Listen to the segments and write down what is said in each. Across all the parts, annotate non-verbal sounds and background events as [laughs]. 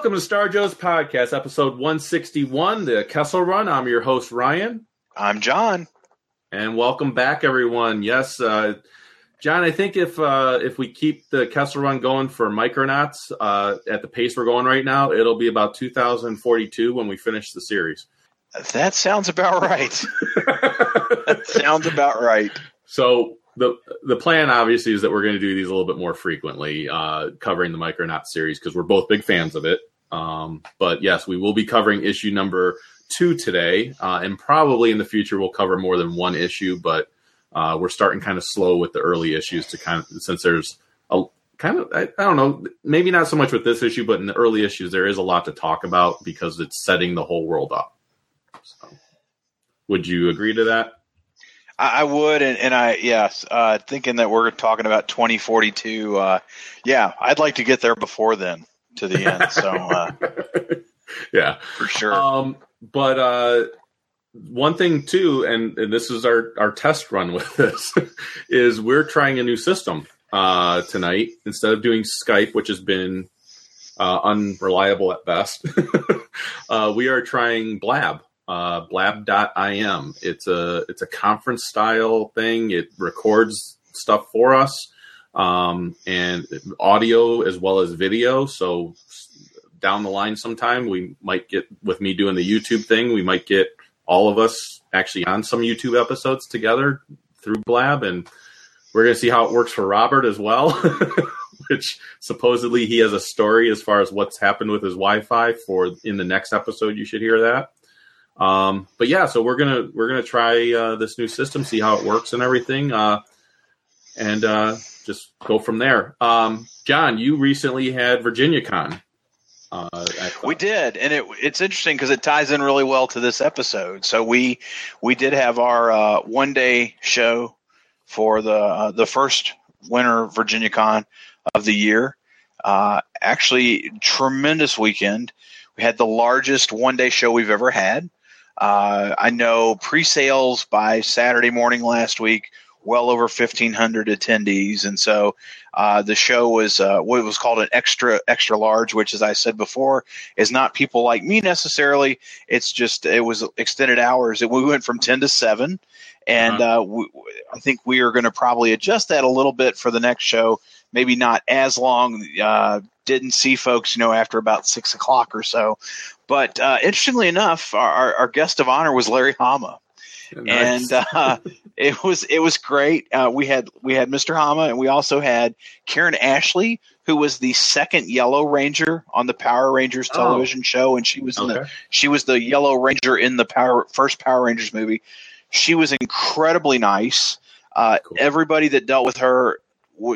Welcome to Star Joe's podcast, episode 161, the Kessel Run. I'm your host, Ryan, I'm John. and welcome back, everyone. Yes, uh, John, I think if uh, if we keep the Kessel Run going for Micronauts uh, at the pace we're going right now, it'll be about 2042 when we finish the series. That sounds about right. that [laughs] sounds about right. So the the plan obviously is that we're going to do these a little bit more frequently, uh, covering the Micronauts series because we're both big fans of it. Um, but yes, we will be covering issue number two today, uh, and probably in the future we'll cover more than one issue. But uh, we're starting kind of slow with the early issues to kind of since there's a kind of I, I don't know maybe not so much with this issue, but in the early issues there is a lot to talk about because it's setting the whole world up. So, would you agree to that? I, would, and, and I yes, uh, thinking that we're talking about 2042. Uh, yeah, I'd like to get there before then to the end. So uh, [laughs] yeah. for sure. Um, but uh, one thing too, and, and this is our our test run with [laughs] this, is we're trying a new system uh, tonight. Instead of doing Skype, which has been uh, unreliable at best, [laughs] uh, we are trying Blab. Uh, blab.im. It's a it's a conference style thing. It records stuff for us, um, and audio as well as video. So down the line sometime we might get with me doing the youtube thing we might get all of us actually on some youtube episodes together through blab and we're going to see how it works for robert as well [laughs] which supposedly he has a story as far as what's happened with his wi-fi for in the next episode you should hear that um, but yeah so we're gonna we're gonna try uh, this new system see how it works and everything uh, and uh, just go from there um, john you recently had virginia con uh, We did, and it it's interesting because it ties in really well to this episode. So we we did have our uh, one day show for the uh, the first winter Virginia Con of the year. Uh, actually, tremendous weekend. We had the largest one day show we've ever had. Uh, I know pre sales by Saturday morning last week, well over 1,500 attendees. And so uh, the show was uh, what was called an extra extra large, which, as I said before, is not people like me necessarily. It's just it was extended hours. We went from 10 to 7. And uh, we, I think we are going to probably adjust that a little bit for the next show. Maybe not as long. Uh, didn't see folks, you know, after about six o'clock or so. But uh, interestingly enough, our, our guest of honor was Larry Hama, Nice. and uh, [laughs] it was it was great. Uh, we had we had Mr. Hama, and we also had Karan Ashley, who was the second Yellow Ranger on the Power Rangers Oh. television show, and she was in the she was the Yellow Ranger in the Power first Power Rangers movie. She was incredibly nice. Uh, Cool. Everybody that dealt with her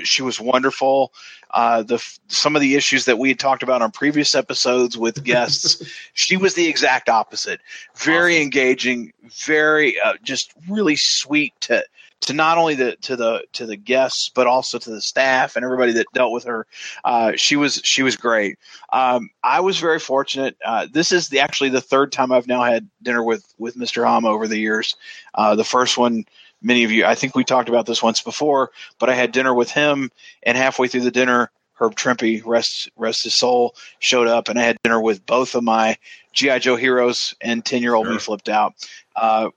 she was wonderful. Uh, the some of the issues that we had talked about on previous episodes with [laughs] guests, she was the exact opposite. Very engaging, very uh, just really sweet to to not only the to the to the guests but also to the staff and everybody that dealt with her. Uh, she was she was great. Um, I was very fortunate. Uh, this is the actually the third time I've now had dinner with with Mr. Hama over the years. Uh, the first one, many of you, I think we talked about this once before, but I had dinner with him, and halfway through the dinner, Herb Trimpe, rest rest his soul, showed up, and I had dinner with both of my GI Joe heroes, and ten year old me flipped out. Uh,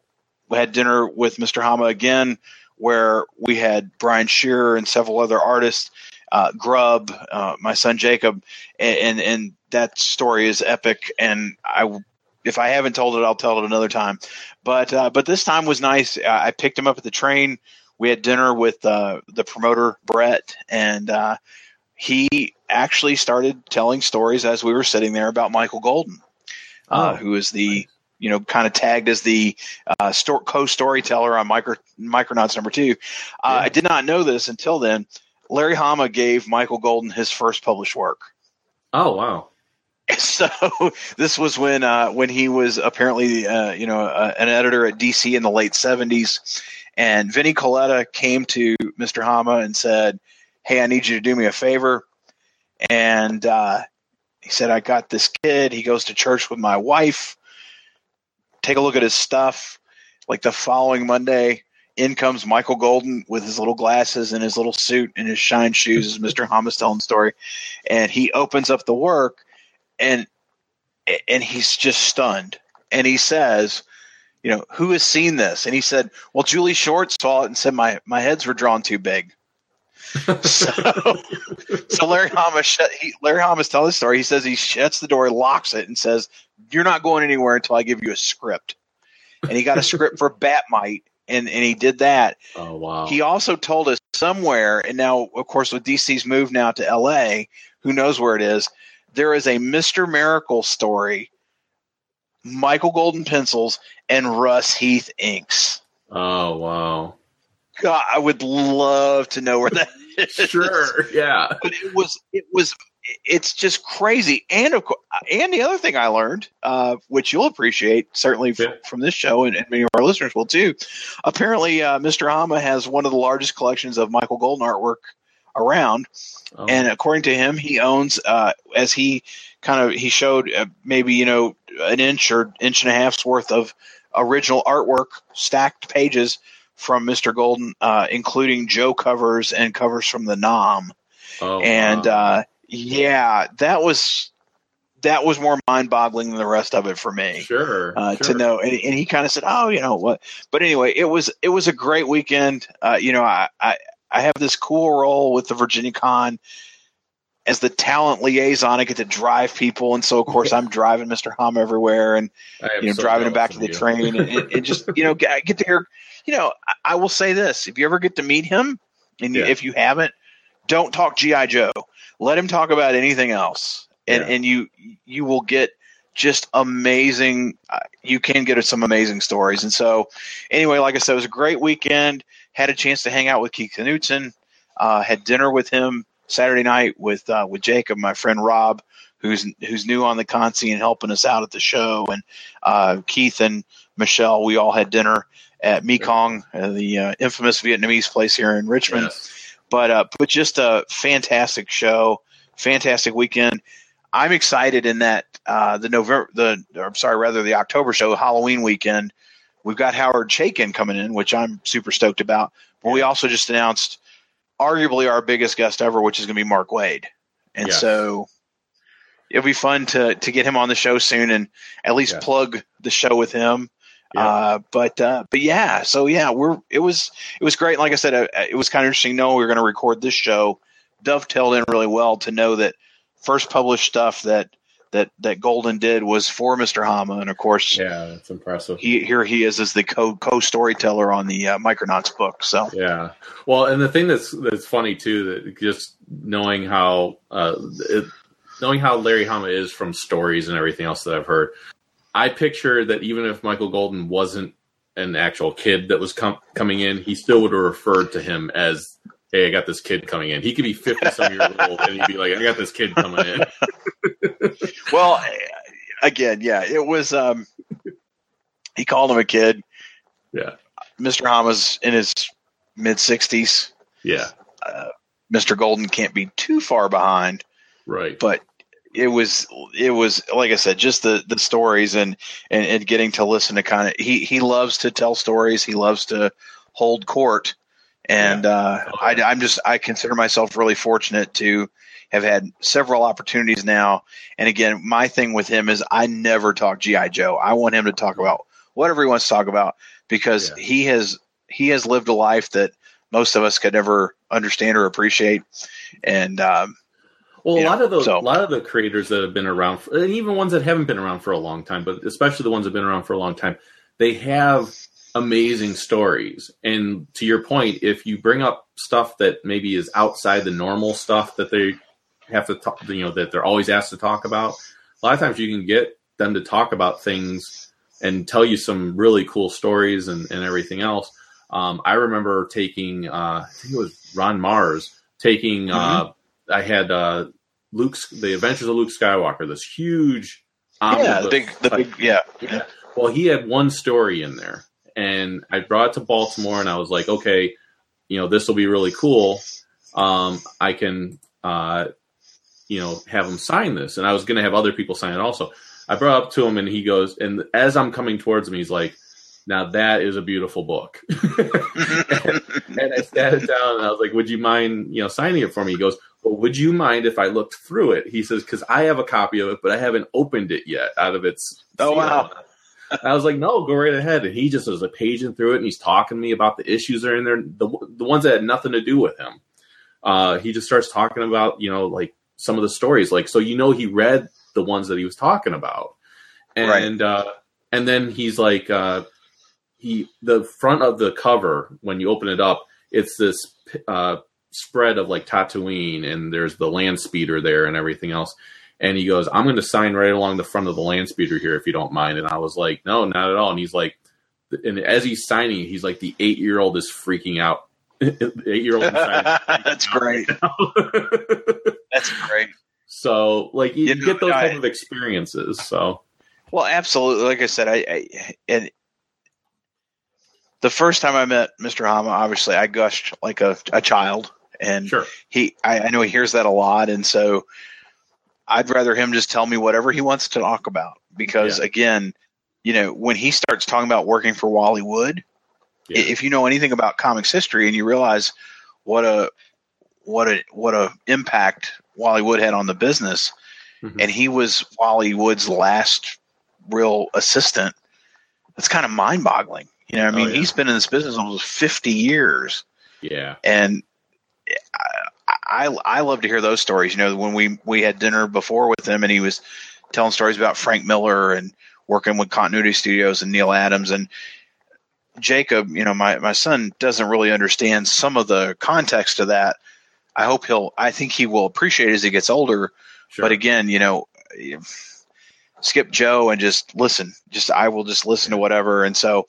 we had dinner with Mr. Hama again, where we had Brian Shearer and several other artists, uh, Grub, uh, my son Jacob, and, and and that story is epic. And I, if I haven't told it, I'll tell it another time. But uh, but this time was nice. I picked him up at the train. We had dinner with uh, the promoter Brett, and uh, he actually started telling stories as we were sitting there about Michael Golden, uh, Oh, who is the you know kind of tagged as the uh, sto- co-storyteller on Micro Micronauts number two. Uh, Yeah. I did not know this until then. Larry Hama gave Michael Golden his first published work. Oh wow. [laughs] So this was when uh, when he was apparently uh, you know uh, an editor at DC in the late seventies, and Vinnie Colletta came to Mr. Hama and said, "Hey, I need you to do me a favor," and uh, he said, "I got this kid. He goes to church with my wife. Take a look at his stuff." Like the following Monday, in comes Michael Golden with his little glasses and his little suit and his shine shoes, as Mr. Hama's telling story, and he opens up the work and and he's just stunned. And he says you know who has seen this? And he said well Julie Schwartz saw it and said my my heads were drawn too big. [laughs] So so larry hama shut, he, larry hama's telling the story. He says he shuts the door locks it and says you're not going anywhere until i give you a script. And he got a script for [laughs] Bat-Mite and and he did that. Oh wow. he also told us somewhere, and now, of course, with DC's move now to LA, who knows where it is, there is a Mr. Miracle story, Michael Golden pencils, and Russ Heath inks. oh wow. God, I would love to know where that is. Sure. Yeah. But it was, it was, it's just crazy. And of course, and the other thing I learned, uh, which you'll appreciate certainly f- Yeah. from this show, and, and many of our listeners will too. Apparently, uh, Mr. Hama has one of the largest collections of Michael Golden artwork around. Oh, and according to him he owns uh, as he kind of he showed uh, maybe you know an inch or inch and a half's worth of original artwork stacked pages from mr golden uh, including joe covers and covers from the 'Nam oh, and wow. uh, yeah that was that was more mind-boggling than the rest of it for me sure. uh, sure. to know. And, and he kind of said, "Oh, you know what?" But anyway, it was it was a great weekend. Uh, you know, I, I I have this cool role with the Virginia Con as the talent liaison. I get to drive people, and so of course I'm driving Mr. Hum everywhere, and you know so driving him back to the of train, and, and, and just you know get, I get to hear. You know, I, I will say this: if you ever get to meet him, and you, if you haven't, don't talk GI Joe. Let him talk about anything else, and Yeah. and you you will get just amazing. Uh, you can get some amazing stories. And so, anyway, like I said, it was a great weekend. Had a chance to hang out with Keith Knutson. Uh, had dinner with him Saturday night with uh, with Jacob, my friend Rob, who's who's new on the consi and helping us out at the show. And uh, Keith and Michelle, we all had dinner at Mekong, uh, the uh, infamous Vietnamese place here in Richmond Yes. but uh, but just a fantastic show, fantastic weekend. I'm excited in that uh, the November the or, I'm sorry rather the October show Halloween weekend. We've got Howard Chaykin coming in, which I'm super stoked about. But we also just announced arguably our biggest guest ever, which is going to be Mark Waid, and so it'll be fun to to get him on the show soon and at least plug the show with him. Yeah. Uh, but uh, but yeah, so yeah, we're it was it was great. Like I said, uh, it was kind of interesting. knowing we were going to record this show, dovetailed in really well to know that first published stuff that that that Golden did was for Mr. Hama, and of course, Yeah, that's impressive. he here he is as the co co storyteller on the uh, Micronauts book. So Yeah. Well, and the thing that's that's funny too that just knowing how uh, it, knowing how Larry Hama is from stories and everything else that I've heard, I picture that even if Michael Golden wasn't an actual kid that was com- coming in, he still would have referred to him as hey, I got this kid coming in. He could be fifty some years old, and he'd be like, I got this kid coming in. [laughs] Well, again, yeah, it was. Um, he called him a kid. Yeah, Mr. Hama's in his mid sixties. yeah, Mr. Golden can't be too far behind, right. but it was it was like I said, just the the stories and and, and getting to listen to kind of he he loves to tell stories. He loves to hold court, and uh, I, I'm just I consider myself really fortunate to have had several opportunities now. And again, my thing with him is I never talk GI Joe. I want him to talk about whatever he wants to talk about because Yeah. he has he has lived a life that most of us could never understand or appreciate. And um, Well, a lot know, of those, so- a lot of the creators that have been around, for, and even ones that haven't been around for a long time, but especially the ones that have been around for a long time, they have amazing stories. And to your point, if you bring up stuff that maybe is outside the normal stuff that they have to talk, you know, that they're always asked to talk about, a lot of times you can get them to talk about things and tell you some really cool stories and, and everything else. Um, I remember taking, uh, I think it was Ron Marz taking, uh, I had uh, Luke's The Adventures of Luke Skywalker, this huge, yeah, the big the big yeah. yeah. Well, he had one story in there, and I brought it to Baltimore, and I was like, okay, you know, this will be really cool. Um, I can, uh, you know, have him sign this, and I was going to have other people sign it also. I brought it up to him, and he goes, and as I'm coming towards him, he's like, "Now that is a beautiful book." [laughs] and I sat it down, and I was like, "Would you mind, you know, signing it for me?" He goes, well, would you mind if I looked through it? He says, because I have a copy of it, but I haven't opened it yet out of its. Oh, wow. I was like, no, go right ahead. And he just was like paging through it and he's talking to me about the issues that are in there, the, the ones that had nothing to do with him. Uh, he just starts talking about, you know, like some of the stories. Like, so you know, he read the ones that he was talking about. And, uh, and then he's like, uh, he, the front of the cover, when you open it up, it's this, uh, spread of like Tatooine and there's the land speeder there and everything else. And he goes, I'm going to sign right along the front of the land speeder here if you don't mind. And I was like, no, not at all. And he's like, and as he's signing, he's like, the eight year old is freaking out. eight year old That's great. [laughs] That's great. So like you, You know, get those I- type of experiences. So Well, absolutely. Like I said, I, I and the first time I met Mr. Hama, obviously I gushed like a, a child, and sure, he I, I know he hears that a lot, and so I'd rather him just tell me whatever he wants to talk about because Yeah. again, you know, when he starts talking about working for Wally Wood, yeah, if you know anything about comics history and you realize what a what a what a impact Wally Wood had on the business, Mhm. and he was Wally Wood's last real assistant. That's kind of mind boggling. You know, I Oh, mean, yeah. he's been in this business almost fifty years, yeah, and I, I love to hear those stories. You know, when we we had dinner before with him, and he was telling stories about Frank Miller and working with Continuity Studios and Neal Adams and Jacob. You know, my my son doesn't really understand some of the context of that. I hope he'll. I think he will appreciate it as he gets older. sure. But again, you know, skip Joe and just listen. Just I will just listen to whatever. And so,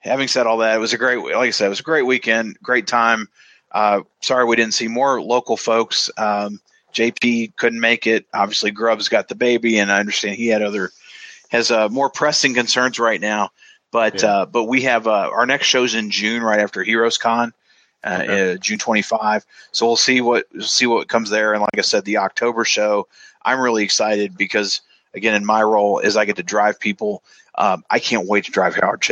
having said all that, it was a great. Like I said, it was a great weekend, great time. Uh, sorry we didn't see more local folks. Um, JP couldn't make it. Obviously, Grubbs got the baby, and I understand he had other has uh, more pressing concerns right now. But Yeah. uh, but we have uh, our next show's in June, right after Heroes Con, uh, Okay. uh, June twenty five. So we'll see what see what comes there. And like I said, the October show, I'm really excited because again, in my role, is I get to drive people. Um, I can't wait to drive Howard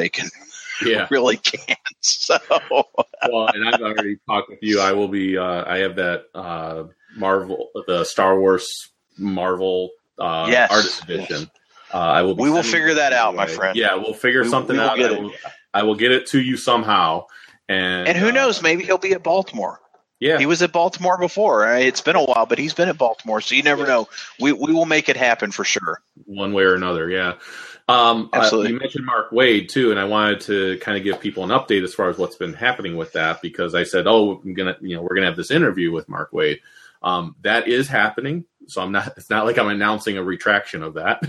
yeah. [laughs] really can't. [laughs] So [laughs] well, and I've already talked with you. I will be. Uh, I have that uh, Marvel, the Star Wars Marvel uh, Yes. artist edition. Uh, I will. Be We will figure that out, my friend. Yeah, we'll figure We- something we out. I will, I will get it to you somehow. And and who uh, knows? Maybe he'll be at Baltimore. Yeah, He was at Baltimore before. It's been a while, but he's been at Baltimore, so you never know. We we will make it happen for sure. one way or another. Yeah. Um, uh, you mentioned Mark Waid too, and I wanted to kind of give people an update as far as what's been happening with that because I said, "Oh, I'm gonna, you know, we're gonna have this interview with Mark Waid." Um, that is happening, so I'm not. It's not like I'm announcing a retraction of that.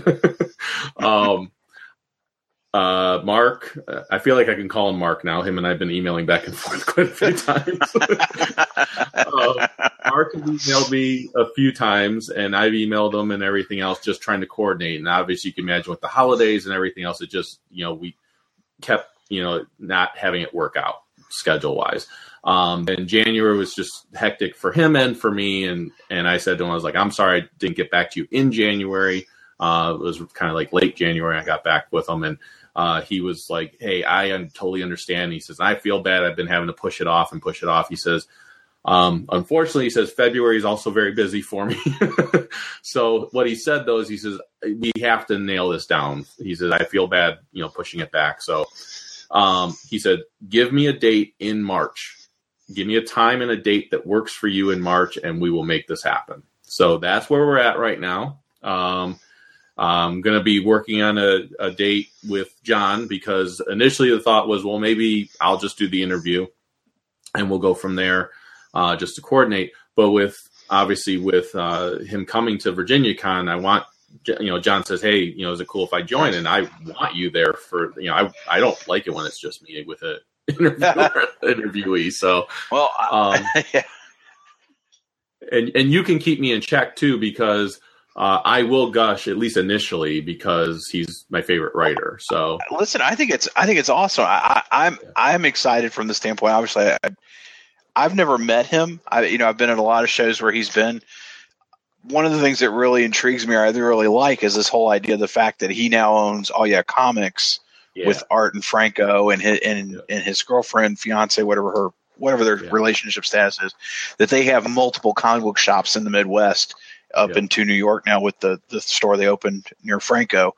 [laughs] um, uh, Mark, uh, I feel like I can call him Mark now. Him and I've been emailing back and [laughs] forth quite a few [laughs] times. [laughs] uh, Mark has emailed me a few times, and I've emailed him and everything else, just trying to coordinate. And obviously, you can imagine with the holidays and everything else, it just you know we kept you know not having it work out schedule wise. Um, and January was just hectic for him and for me. And and I said to him, I was like, I'm sorry I didn't get back to you in January. Uh, it was kind of like late January. I got back with him, and uh, he was like, "Hey, I totally understand." He says, "I feel bad. I've been having to push it off and push it off." He says, um, "Unfortunately, he says February is also very busy for me." [laughs] so what he said though is, he says, "We have to nail this down." He says, "I feel bad, you know, pushing it back." So um, he said, "Give me a date in March. Give me a time and a date that works for you in March, and we will make this happen." So that's where we're at right now. Um, I'm going to be working on a, a, date with John because initially the thought was, well, maybe I'll just do the interview and we'll go from there uh, just to coordinate. But with obviously with uh, him coming to Virginia Con, I want you know John says, hey, you know, is it cool if I join? And I want you there for you know I I don't like it when it's just me with a [laughs] interviewee. So well, um, [laughs] yeah. and and you can keep me in check too because uh, I will gush at least initially because he's my favorite writer. So listen, I think it's I think it's awesome. I, am I'm, yeah. I'm excited from the standpoint. Obviously, I, I've never met him. I you know I've been at a lot of shows where he's been. One of the things that really intrigues me, or I really like, is this whole idea of the fact that he now owns Oh Yeah Comics yeah. with Art and Franco and his and, yeah. and his girlfriend, fiance, whatever her whatever their relationship status is, that they have multiple comic book shops in the Midwest up yep. into New York now with the the store they opened near Franco.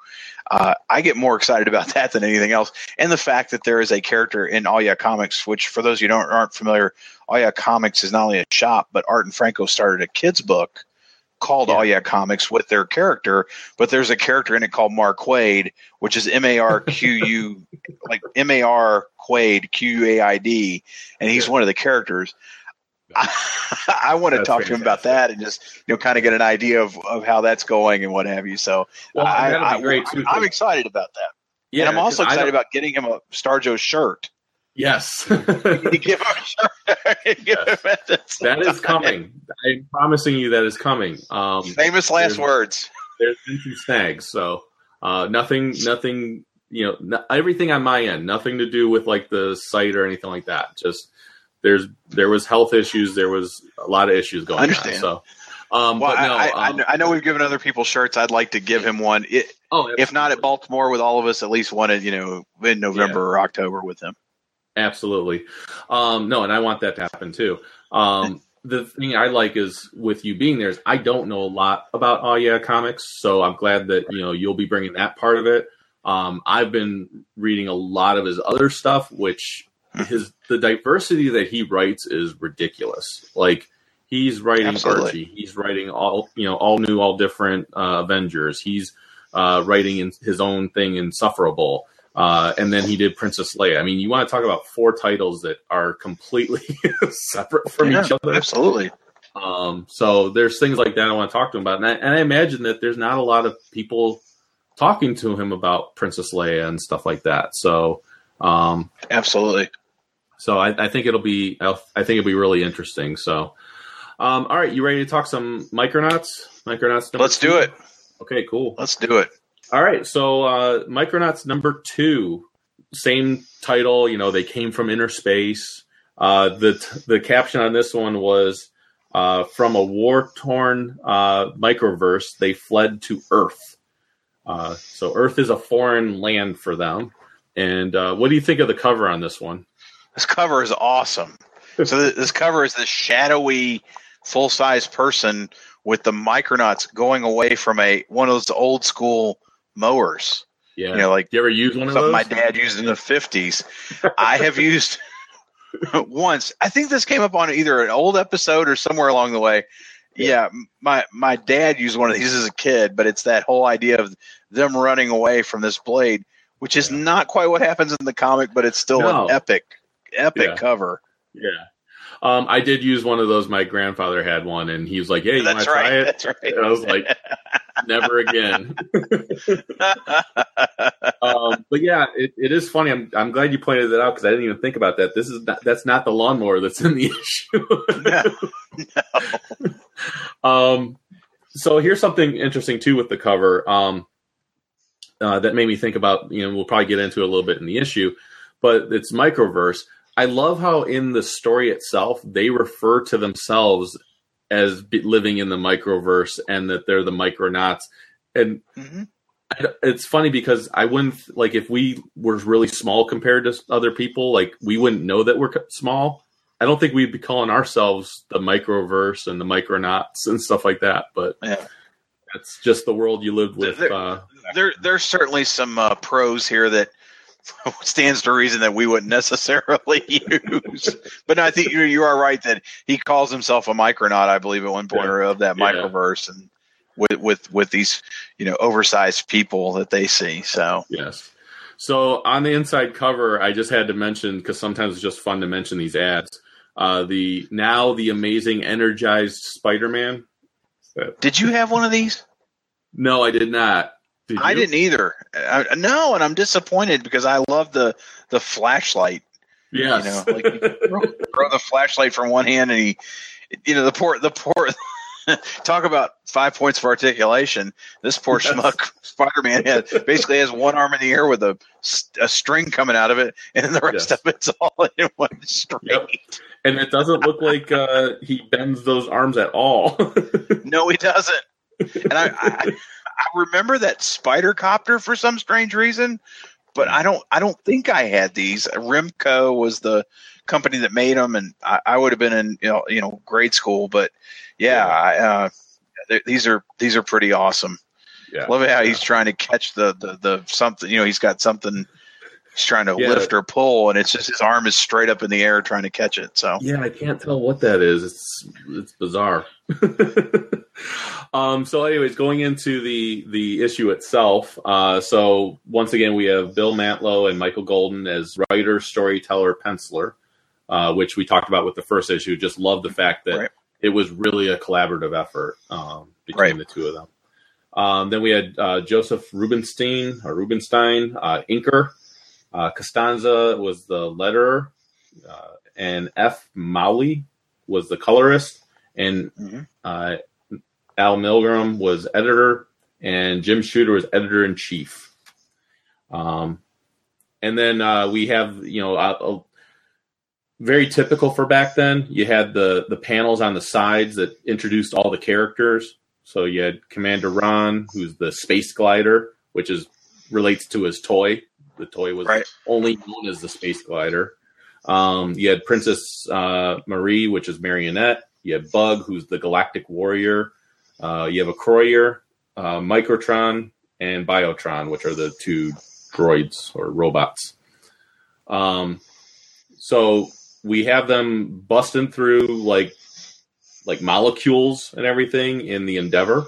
Uh, I get more excited about [laughs] that than anything else, and the fact that there is a character in Aw Yeah Comics, which for those of you don't aren't familiar, Aw Yeah Comics is not only a shop, but Art and Franco started a kids book called yeah. Aw Yeah Comics with their character, but there's a character in it called Mark Quaid, which is M A R Q U, [laughs] like M A R Quaid Q U A I D, and he's one of the characters. [laughs] I, I want to that's talk to him about that and just you know kind of get an idea of, of how that's going and what have you. So well, I, I, great too, I, am excited about that. Yeah, and I'm also excited about getting him a Star Joe shirt. Yes, [laughs] give him a [laughs] shirt. yes. that is coming. I'm promising you that is coming. Um, Famous last words. There's been some snags, so uh, nothing, nothing. You know, everything on my end, nothing to do with like the site or anything like that. Just there's there was health issues. There was a lot of issues going I understand. on. So, um, well, no, I, I, um, I, know we've given other people shirts. I'd like to give him one. It, oh, if not at Baltimore with all of us, at least one at you know in November yeah. or October with him. Absolutely. Um, no, and I want that to happen too. Um, [laughs] the thing I like is with you being there is I don't know a lot about Oh Yeah comics, so I'm glad that you know you'll be bringing that part of it. Um, I've been reading a lot of his other stuff, which his the diversity that he writes is ridiculous. Like he's writing Absolutely. Archie, he's writing all you know all new, all different uh, Avengers. He's uh, writing in his own thing, Insufferable. Uh, and then he did Princess Leia. I mean, you want to talk about four titles that are completely [laughs] separate from yeah, each other. Absolutely. Um, so there's things like that I want to talk to him about, and I, and I imagine that there's not a lot of people talking to him about Princess Leia and stuff like that. So, um, absolutely. So I, I think it'll be I think it'll be really interesting. So, um, all right, you ready to talk some Micronauts? Micronauts. Let's two? do it. Okay, cool. Let's do it. All right, so uh, Micronauts number two, same title. You know, they came from inner space. Uh, the the caption on this one was uh, from a war torn uh, microverse. They fled to Earth. Uh, so Earth is a foreign land for them. And uh, what do you think of the cover on this one? This cover is awesome. so this cover is this shadowy, full size person with the Micronauts going away from a one of those old school mowers. Yeah, you know, like you ever use one of those? My dad used in the fifties. I have used [laughs] once. I think this came up on either an old episode or somewhere along the way. Yeah. yeah, my my dad used one of these as a kid, but it's that whole idea of them running away from this blade, which is yeah. not quite what happens in the comic, but it's still no. an epic epic yeah. cover. Yeah. Um, I did use one of those. My grandfather had one, and he was like, "Hey, you want to try it?" That's right. And I was like, never again. [laughs] um, but yeah, it, it is funny. I'm I'm glad you pointed that out because I didn't even think about that. This is not, that's not the lawnmower that's in the [laughs] issue. no, [laughs] Um, so here's something interesting too with the cover um, uh, that made me think about. You know, we'll probably get into it a little bit in the issue, but it's microverse. I love how in the story itself they refer to themselves as be- living in the microverse and that they're the micronauts. And hmm I- it's funny because I wouldn't like if we were really small compared to other people, like we wouldn't know that we're small. I don't think we'd be calling ourselves the microverse and the micronauts and stuff like that. But Yeah. that's just the world you lived with. There- Uh, there there's certainly some uh, pros here that [laughs] stands to reason that we wouldn't necessarily [laughs] use. But no, I think you you are right that he calls himself a micronaut. I believe at one point Yeah. or of that Yeah. microverse and with with with these you know oversized people that they see. So yes. So on the inside cover, I just had to mention because sometimes it's just fun to mention these ads. Uh, the now the amazing energized Spider-Man. did you have one of these? No, I did not. Did I didn't either. I, no, and I'm disappointed because I love the the flashlight. Yeah, You know, like you [laughs] throw, throw the flashlight from one hand, and he, you know, the poor the poor. [laughs] talk about five points of articulation. This poor Yes. schmuck Spider-Man has basically has one arm in the air with a, a string coming out of it, and the rest Yes. of it's all [laughs] in one straight. Yep. and it doesn't look like uh, he bends those arms at all. No, he doesn't. And I, I, I remember that spider copter for some strange reason, but I don't. I don't think I had these. Remco was the company that made them, and I, I would have been in you know you know grade school. But yeah, Yeah. I, uh, these are these are pretty awesome. yeah. Love it how he's trying to catch the the the something. You know, he's got something. He's trying to Yeah. lift or pull, and it's just his arm is straight up in the air trying to catch it. So Yeah, I can't tell what that is. It's it's bizarre. [laughs] um, so, anyways, going into the the issue itself. Uh, so once again, we have Bill Mantlo and Michael Golden as writer, storyteller, penciler, uh, which we talked about with the first issue. Just love the fact that Right. it was really a collaborative effort um, between Right. the two of them. Um, then we had uh, Joseph Rubenstein or Rubenstein, uh, inker. Uh, Costanza was the letterer, uh, and F. Mowley was the colorist, and Mhm. uh, Al Milgrom was editor, and Jim Shooter was editor in chief. Um, and then uh, we have you know a, a very typical for back then. You had the the panels on the sides that introduced all the characters. So you had Commander Rann, who's the space glider, which is relates to his toy. The toy was Right. only known as the space glider. Um, you had Princess uh, Mari, which is Marionette. You had Bug, who's the Galactic Warrior. Uh, you have Acroyear, uh, Microtron, and Biotron, which are the two droids or robots. Um, so we have them busting through like like molecules and everything in the Endeavor,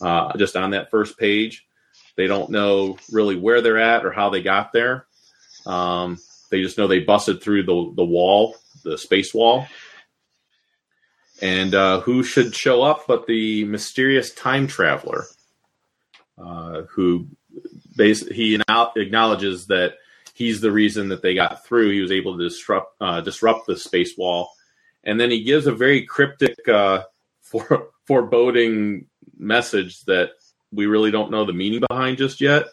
uh, just on that first page. They don't know really where they're at or how they got there. Um, they just know they busted through the the wall, the space wall. And uh, who should show up but the mysterious time traveler, uh, who bas- he now acknowledges that he's the reason that they got through. He was able to disrupt uh, disrupt the space wall, and then he gives a very cryptic, uh, [laughs] for, foreboding message that we really don't know the meaning behind just yet.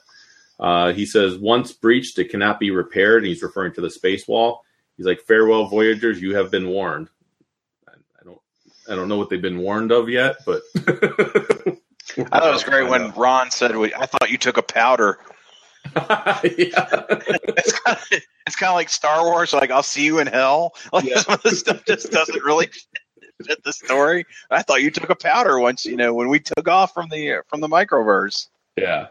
Uh, he says, "Once breached, it cannot be repaired." And he's referring to the space wall. He's like, "Farewell, Voyagers. You have been warned." I, I don't, I don't know what they've been warned of yet, but [laughs] I thought it was great when Rann said, "We- "I thought you took a powder." [laughs] [laughs] yeah. It's kind of, it's kind of like Star Wars. Like I'll see you in hell. Like Yeah. some of the stuff just doesn't really fit the story. I thought you took a powder once. You know when we took off from the from the microverse. Yeah.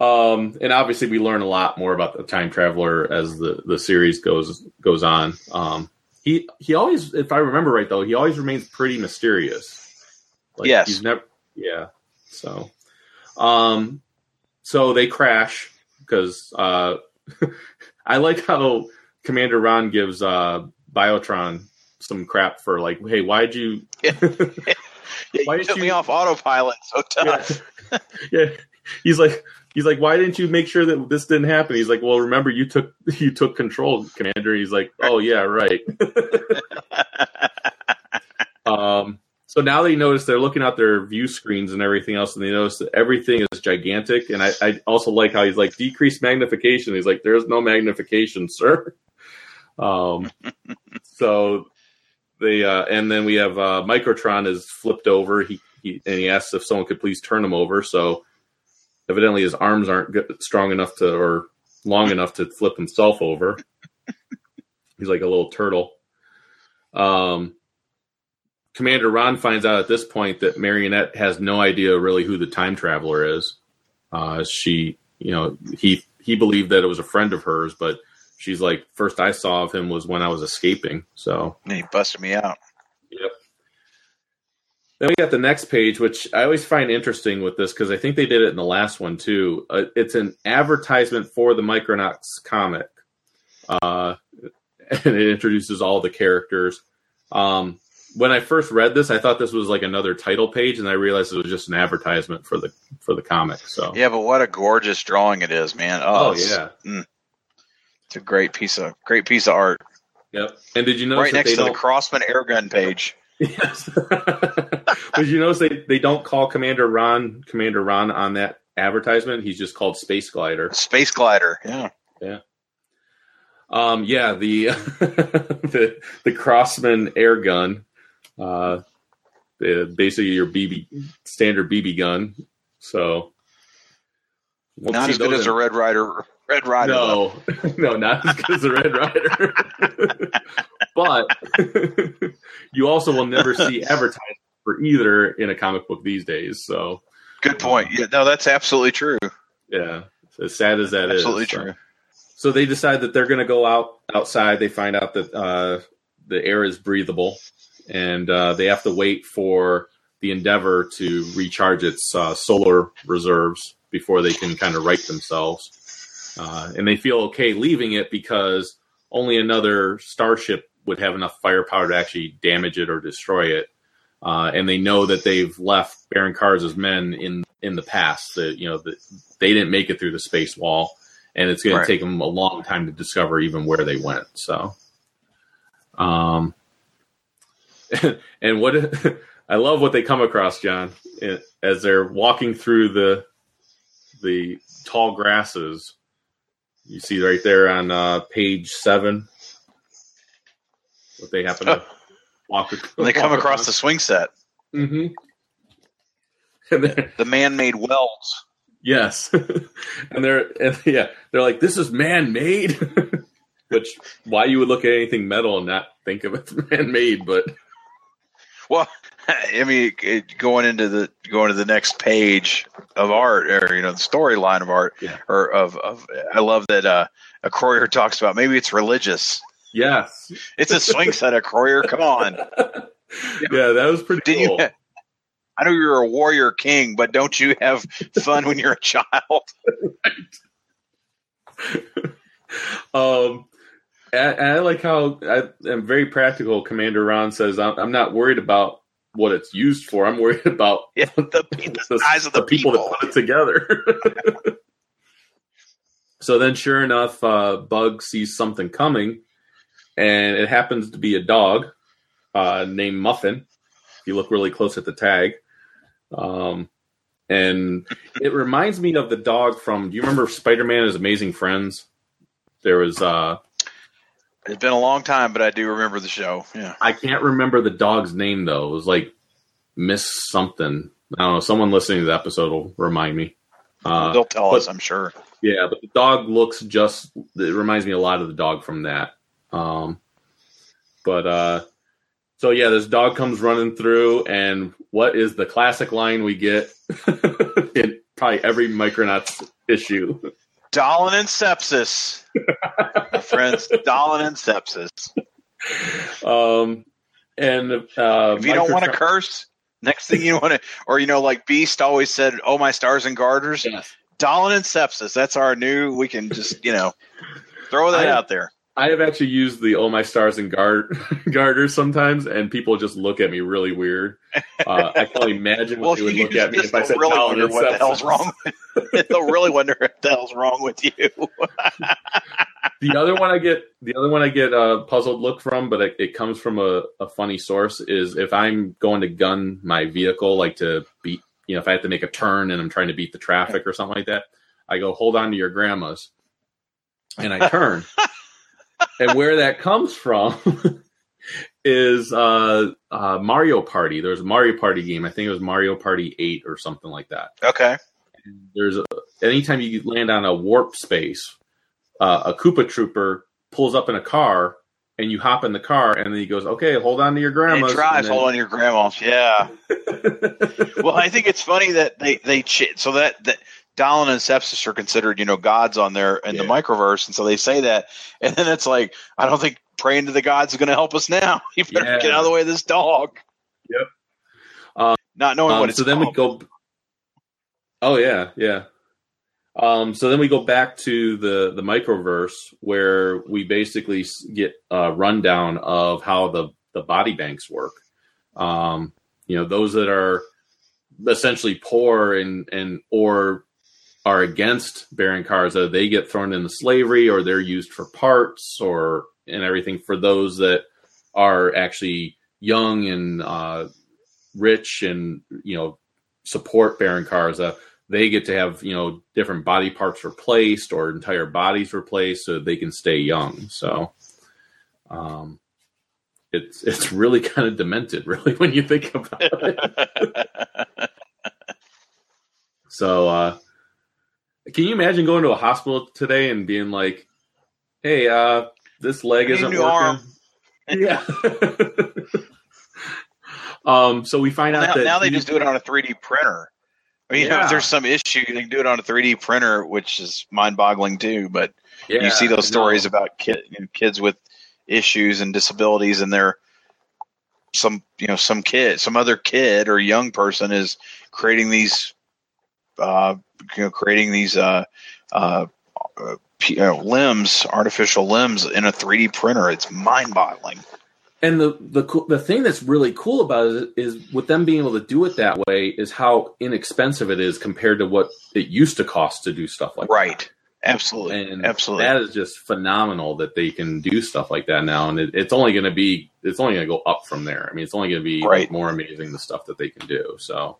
Um, and obviously we learn a lot more about the time traveler as the, the series goes goes on. Um, he he always, if I remember right though, he always remains pretty mysterious. Like, Yes. he's never. Yeah. So, um, so they crash because uh, [laughs] I like how Commander Rann gives uh Biotron some crap for like, hey, why'd you? [laughs] Yeah, [laughs] Why you did took you- me off autopilot so tough. [laughs] yeah, he's like, he's like, why didn't you make sure that this didn't happen? He's like, well, remember you took you took control, Commander. He's like, oh yeah, right. um, so now they notice they're looking at their view screens and everything else, and they notice that everything is gigantic. And I, I also like how he's like decreased magnification. He's like, there's no magnification, sir. Um, so they uh, and then we have uh, Microtron is flipped over. He, he and he asks if someone could please turn him over. So evidently his arms aren't good, strong enough to or long enough to flip himself over. He's like a little turtle. Um, Commander Rann finds out at this point that Marionette has no idea really who the time traveler is. Uh, she, you know, he he believed that it was a friend of hers, but she's like, first I saw of him was when I was escaping. So And he busted me out. Yep. Then we got the next page, which I always find interesting with this because I think they did it in the last one too. Uh, it's an advertisement for the Micronauts comic, uh, [laughs] and it introduces all the characters. Um, when I first read this, I thought this was like another title page, and I realized it was just an advertisement for the for the comic. So, Yeah, but what a gorgeous drawing it is, man. Oh, oh yeah, it's a great piece of great piece of art. yep. And did you notice right that next they to the Crosman airgun page. [laughs] Yes. [laughs] Did you notice they, they don't call Commander Rann Commander Rann on that advertisement? He's just called Space Glider. Space glider. Yeah. Yeah. Um, yeah, the [laughs] the the Crosman air gun, uh, the, basically your BB standard BB gun. So we'll Not as good as a Red Ryder Red Ryder. No, [laughs] no, not as good as the Red Ryder. [laughs] but [laughs] you also will never see advertising for either in a comic book these days. So Good point. Yeah, no, that's absolutely true. yeah, as sad as that is, absolutely so. true. So they decide that they're going to go out outside. They find out that uh, the air is breathable, and uh, they have to wait for the Endeavor to recharge its uh, solar reserves before they can kind of right themselves. Uh, and they feel okay leaving it because only another starship would have enough firepower to actually damage it or destroy it. Uh, and they know that they've left Baron Karza's men in in the past. That you know that they didn't make it through the space wall and it's going Right. to take them a long time to discover even where they went. So, um, [laughs] and what [laughs] I love what they come across, John, as they're walking through the the tall grasses. You see right there on uh, page seven what they happen to walk. When they come across the swing set, [laughs] hmm the man-made welds. Yes, [laughs] and they're and [laughs] yeah, they're like, "This is man-made," which why you would look at anything metal and not think of it man-made, but Well, [laughs] I mean, it, going into the going to the next page of art, or you know, the storyline of art, Yeah. or of of. I love that uh, Acroyear talks about maybe it's religious. yes, It's a swing set, Acroyear. Come on, [laughs] yeah, that was pretty did cool. you? I know you're a warrior king, but don't you have fun when you're a child? [laughs] um, and, and I like how I am very practical. Commander Rann says, "I'm, I'm not worried about what it's used for. I'm worried [laughs] about Yeah, the, the [laughs] size of the, people, people. that put it together." [laughs] so then, sure enough, uh, Bug sees something coming, and it happens to be a dog uh, named Muffin. If you look really close at the tag, um, and it reminds me of the dog from. Do you remember Spider-Man: His Amazing Friends? There was. Uh, It's been a long time, but I do remember the show. Yeah, I can't remember the dog's name though. It was like Miss something. I don't know. Someone listening to the episode will remind me. Uh, they'll tell but- us, I'm sure. yeah, but the dog looks just. It reminds me a lot of the dog from that. Um, but uh, so yeah, this dog comes running through, and what is the classic line we get [laughs] in probably every Micronauts issue? Dalin and sepsis, My friends. Dalin and sepsis. Um, and uh, If you don't want to curse, next thing you want to, or you know, like Beast always said, "Oh my stars and garters." Yes. Dalin and sepsis. That's our new. We can just you know throw that I- out there. I have actually used the "Oh My Stars and Guard" [laughs] garters sometimes, and people just look at me really weird. Uh, I can only [laughs] imagine what Well, they would look at me if I said really wonder what the hell's wrong. [laughs] They'll really wonder what the hell's wrong with you. The other one I get, the other one I get a puzzled look from, but it, it comes from a, a funny source. Is if I'm going to gun my vehicle, like to beat, you know, if I have to make a turn and I'm trying to beat the traffic or something like that, I go hold on to your grandma's, and I turn. And where that comes from [laughs] is uh, uh, Mario Party. There's a Mario Party game. I think it was Mario Party Eight or something like that Okay. there's a, anytime you land on a warp space, uh, a Koopa Troopa pulls up in a car, and you hop in the car, and then he goes, "Okay, hold on to your grandma." grandma's." drives then- hold on to your grandma's. Yeah. [laughs] well, I think it's funny that they they ch- so that that Dallin and Sepsis are considered you know gods on there in the microverse, and so they say that, and then it's like I don't think praying to the gods is going to help us now. [laughs] You better Yeah. get out of the way of this dog. Yep. Um, Not knowing Um, what it's so then we go. Oh yeah, yeah. Um, so then we go back to the the microverse where we basically get a rundown of how the the body banks work. Um, you know, those that are essentially poor and and or are against Baron Karza, they get thrown into slavery or they're used for parts or and everything. For those that are actually young and uh, rich and you know support Baron Karza, they get to have you know different body parts replaced or entire bodies replaced so they can stay young. So, um, it's it's really [laughs] kind of demented, really, when you think about it. [laughs] So, uh, can you imagine going to a hospital today and being like, "Hey, uh, this leg isn't working." arm. [laughs] Yeah. um. So we find out now, that now they just do it on a 3D printer. I mean, [laughs] you know, Yeah. if there's some issue, they can do it on a 3D printer, which is mind-boggling too. But Yeah, you see those stories about kid, you know, kids with issues and disabilities, and they're some you know some kid, some other kid or young person is creating these, uh, you know, creating these uh, uh, uh, p- you know, limbs, artificial limbs in a 3D printer. It's mind-boggling. And the the the thing that's really cool about it is with them being able to do it that way is how inexpensive it is compared to what it used to cost to do stuff like Right. that. Absolutely. And Absolutely. that is just phenomenal that they can do stuff like that now, and it, it's only going to be it's only going to go up from there. I mean, it's only going to be Right. more amazing the stuff that they can do. So.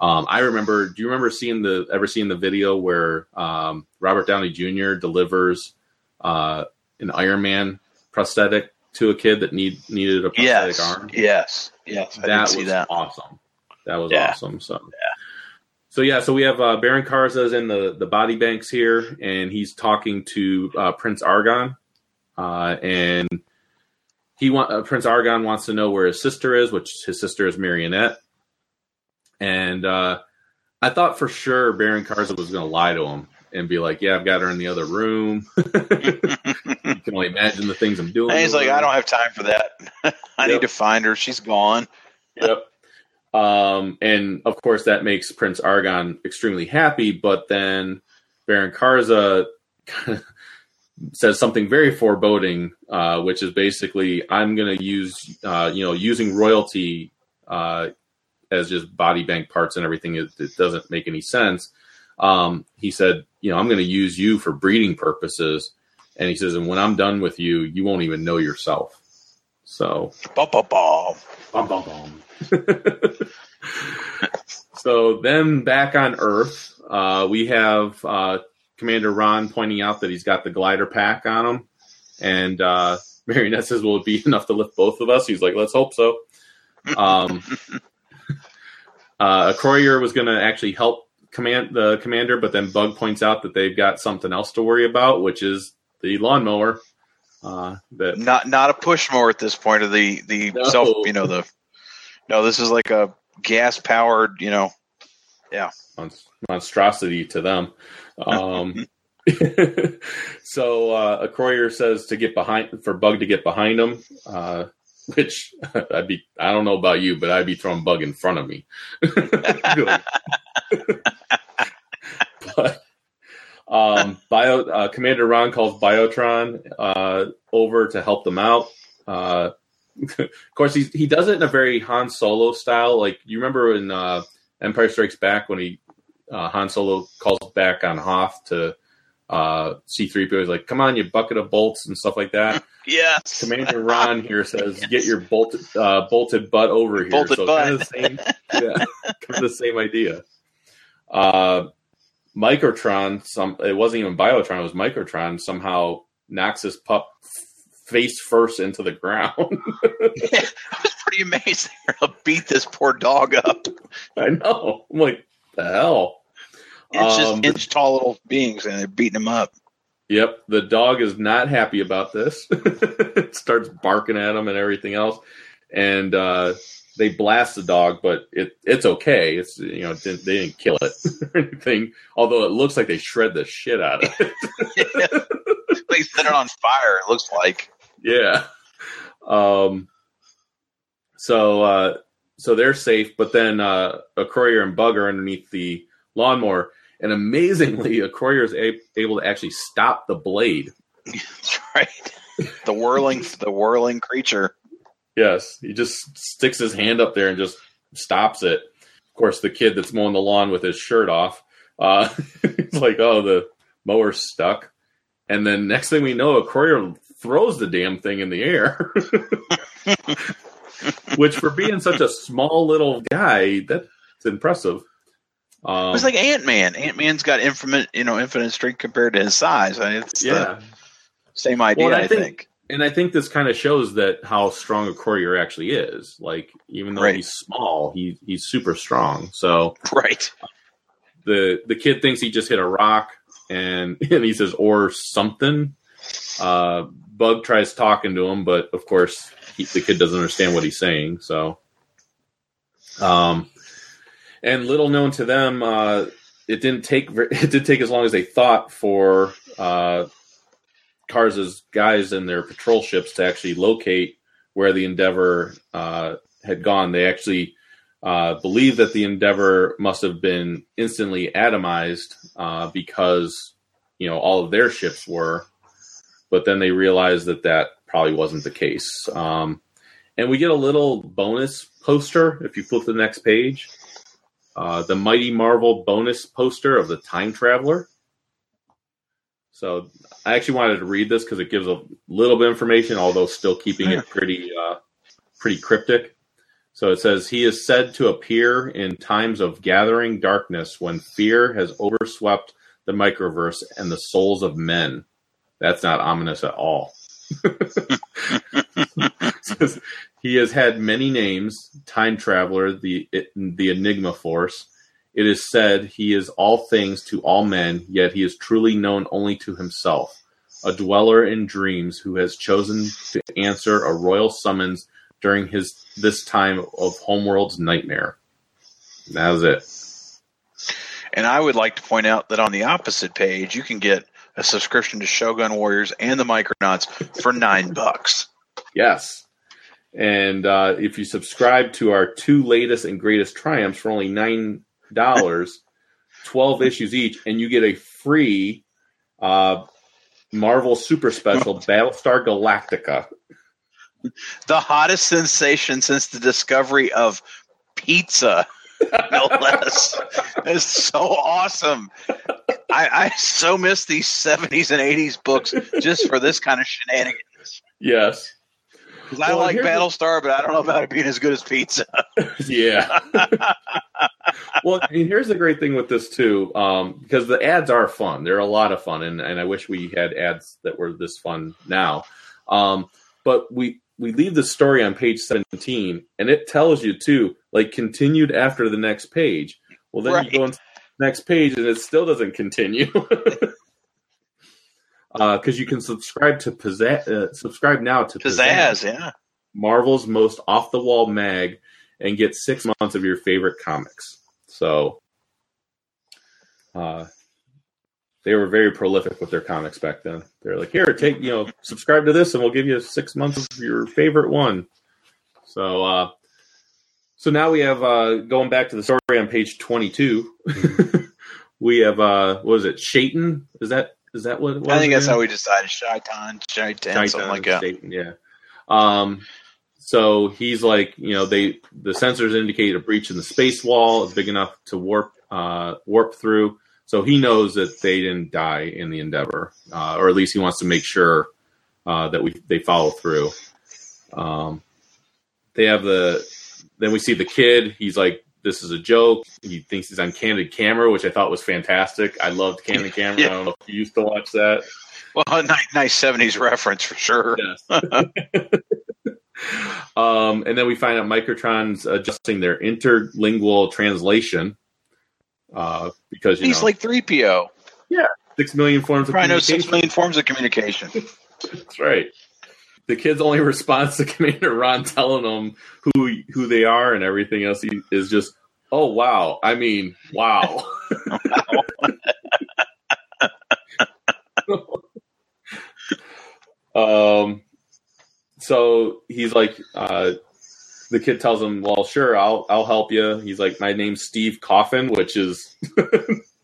Um, I remember. Do you remember seeing the ever seeing the video where um, Robert Downey Jr. delivers uh, an Iron Man prosthetic to a kid that need needed a prosthetic yes. arm? Yes. Yes. I that was that. awesome. That was Yeah. awesome. So So yeah, so we have uh, Baron Karza's in the the body banks here, and he's talking to uh, Prince Argon, uh, and he want uh, Prince Argon wants to know where his sister is, which his sister is Marionette, and uh, I thought for sure Baron Karza was going to lie to him and be like, "Yeah, I've got her in the other room." [laughs] you can only imagine the things I'm doing. And he's like, I don't have time for that. [laughs] I Yep. need to find her. She's gone. Yep. Um, and of course, that makes Prince Argon extremely happy. But then Baron Karza [laughs] says something very foreboding, uh, which is basically, "I'm going to use, uh, you know, using royalty uh, as just body bank parts and everything. It, it doesn't make any sense." Um, he said, "You know, I'm going to use you for breeding purposes." And he says, "And when I'm done with you, you won't even know yourself." So Bum, bum, bum. Bum, bum, bum. [laughs] so then back on Earth, uh, we have uh, Commander Rann pointing out that he's got the glider pack on him. And uh, Marionette says, Will it be [laughs] enough to lift both of us? He's like, Let's hope so. Um, uh, Croyer was going to actually help command the commander, but then Bug points out that they've got something else to worry about, which is the lawnmower. Uh, that Not not a push mower at this point of the the No. self. You know the. No, this is like a gas powered. You know. monst- monstrosity to them. Um, [laughs] so uh, Acroyear says to get behind for Bug to get behind him, uh, [laughs] which [laughs] I'd be I don't know about you, but I'd be throwing Bug in front of me. [laughs] But Um, Bio uh, Commander Rann calls Biotron uh, over to help them out. Uh, of course, he he does it in a very Han Solo style. Like you remember in uh, Empire Strikes Back when he uh, Han Solo calls back on Hoth to uh, C-3PO. He's like, "Come on, you bucket of bolts and stuff like that." [laughs] Yes. Commander Rann here [laughs] says, "Get your bolted uh, bolted butt over here." Bolted so butt. kind of the same, [laughs] yeah, kind of the same idea. Uh, Microtron, some it wasn't even Biotron; it was Microtron. Somehow knocks his pup face first into the ground. it was pretty amazing. They'll beat this poor dog up. I know. I'm like, the hell. It's Um, just inch tall little beings, and they're beating them up. Yep, the dog is not happy about this. [laughs] it starts barking at him and everything else, and uh, they blast the dog, but it it's okay. It's you know didn't, they didn't kill it [laughs] or anything. Although it looks like they shred the shit out of it. [laughs] they set it on fire. It looks like. yeah. Um. So uh, so they're safe, but then uh, Acroyear and bug are underneath the lawnmower, and amazingly, Acroyear is a- able to actually stop the blade. That's right. The whirling, the whirling creature. Yes, he just sticks his hand up there and just stops it. Of course, the kid that's mowing the lawn with his shirt off, uh, [laughs] he's like, "Oh, the mower's stuck." And then next thing we know, Acroyear throws the damn thing in the air. [laughs] Which, for being such a small little guy, that's impressive. Um, It was like Ant Man. Ant Man's got infinite, you know, infinite strength compared to his size. I mean, it's the yeah, same idea. Well, I I think- think. and I think this kind of shows that how strong Acroyear actually is. Like, even though Right. he's small, he he's super strong. So [laughs] Right. the the kid thinks he just hit a rock and [laughs] and he says or something uh bug tries talking to him but of course he, the kid doesn't understand what he's saying so um and little known to them uh it didn't take [laughs] it did take as long as they thought for uh guys and their patrol ships to actually locate where the Endeavor uh, had gone. They actually uh, believe that the Endeavor must have been instantly atomized uh, because you know all of their ships were, but then they realized that that probably wasn't the case. Um, and we get a little bonus poster if you flip to the next page. Uh, the Mighty Marvel bonus poster of the Time Traveler. So I actually wanted to read this because it gives a little bit of information, although still keeping it pretty uh, pretty cryptic. So it says he is said to appear in times of gathering darkness when fear has overswept the microverse and the souls of men. That's not ominous at all. [laughs] He has had many names: time traveler, the the enigma force. It is said he is all things to all men, yet he is truly known only to himself. A dweller in dreams who has chosen to answer a royal summons during his this time of homeworld's nightmare. That was it. And I would like to point out that on the opposite page, you can get a subscription to Shogun Warriors and the Micronauts for nine bucks. Yes. And uh, if you subscribe to our two latest and greatest triumphs for only nine dollars, [laughs] twelve issues each, and you get a free uh, Marvel Super Special [laughs] Battlestar Galactica. The hottest sensation since the discovery of pizza, [laughs] no less. It's so awesome. I, I so miss these 70s and 80s books just for this kind of shenanigans. Yes. Because I Well, like here's the- Battlestar, but I don't know about it being as good as pizza. [laughs] Yeah. [laughs] well, and here's the great thing with this too, um, because the ads are fun. They're a lot of fun, and, and I wish we had ads that were this fun now. Um, but we we leave the story on page 17, and it tells you too, like continued after the next page. Well, then Right. you go the next page, and it still doesn't continue. [laughs] Because you can subscribe to Pizzazz, uh, subscribe now to Pizzazz, yeah. Marvel's most off the wall mag and get six months of your favorite comics. So uh, they were very prolific with their comics back then. They're like, here, take, you know, subscribe to this and we'll give you six months of your favorite one. So, uh, so now we have, uh, going back to the story on page 22, [laughs] we have uh, what is it? Shaitan? Is that is that what? it was I think that's how we decided. Shaitan, Shaitan, something like that. Satan, yeah. Um, so he's like, you know, they the sensors indicate a breach in the space wall is big enough to warp uh, warp through. So he knows that they didn't die in the endeavor, uh, or at least he wants to make sure uh, that we they follow through. Um, they have the then we see the kid. He's like, this is a joke. He thinks he's on candid camera, which I thought was fantastic. I loved candid [laughs] camera. Yeah. I don't know if you used to watch that. Well, nice, nice '70s reference for sure. Yes. [laughs] um, and then we find out Microtron's adjusting their interlingual translation uh, because you He's know like 3PO. Yeah, six million forms of Probably communication. million forms of communication. [laughs] That's right. The kid's only [laughs] response to Commander Rann telling them who who they are and everything else is just, oh wow. I mean, wow. [laughs] um, so he's like, uh, the kid tells him, "Well, sure, I'll I'll help you." He's like, "My name's Steve Coffin," which is. [laughs]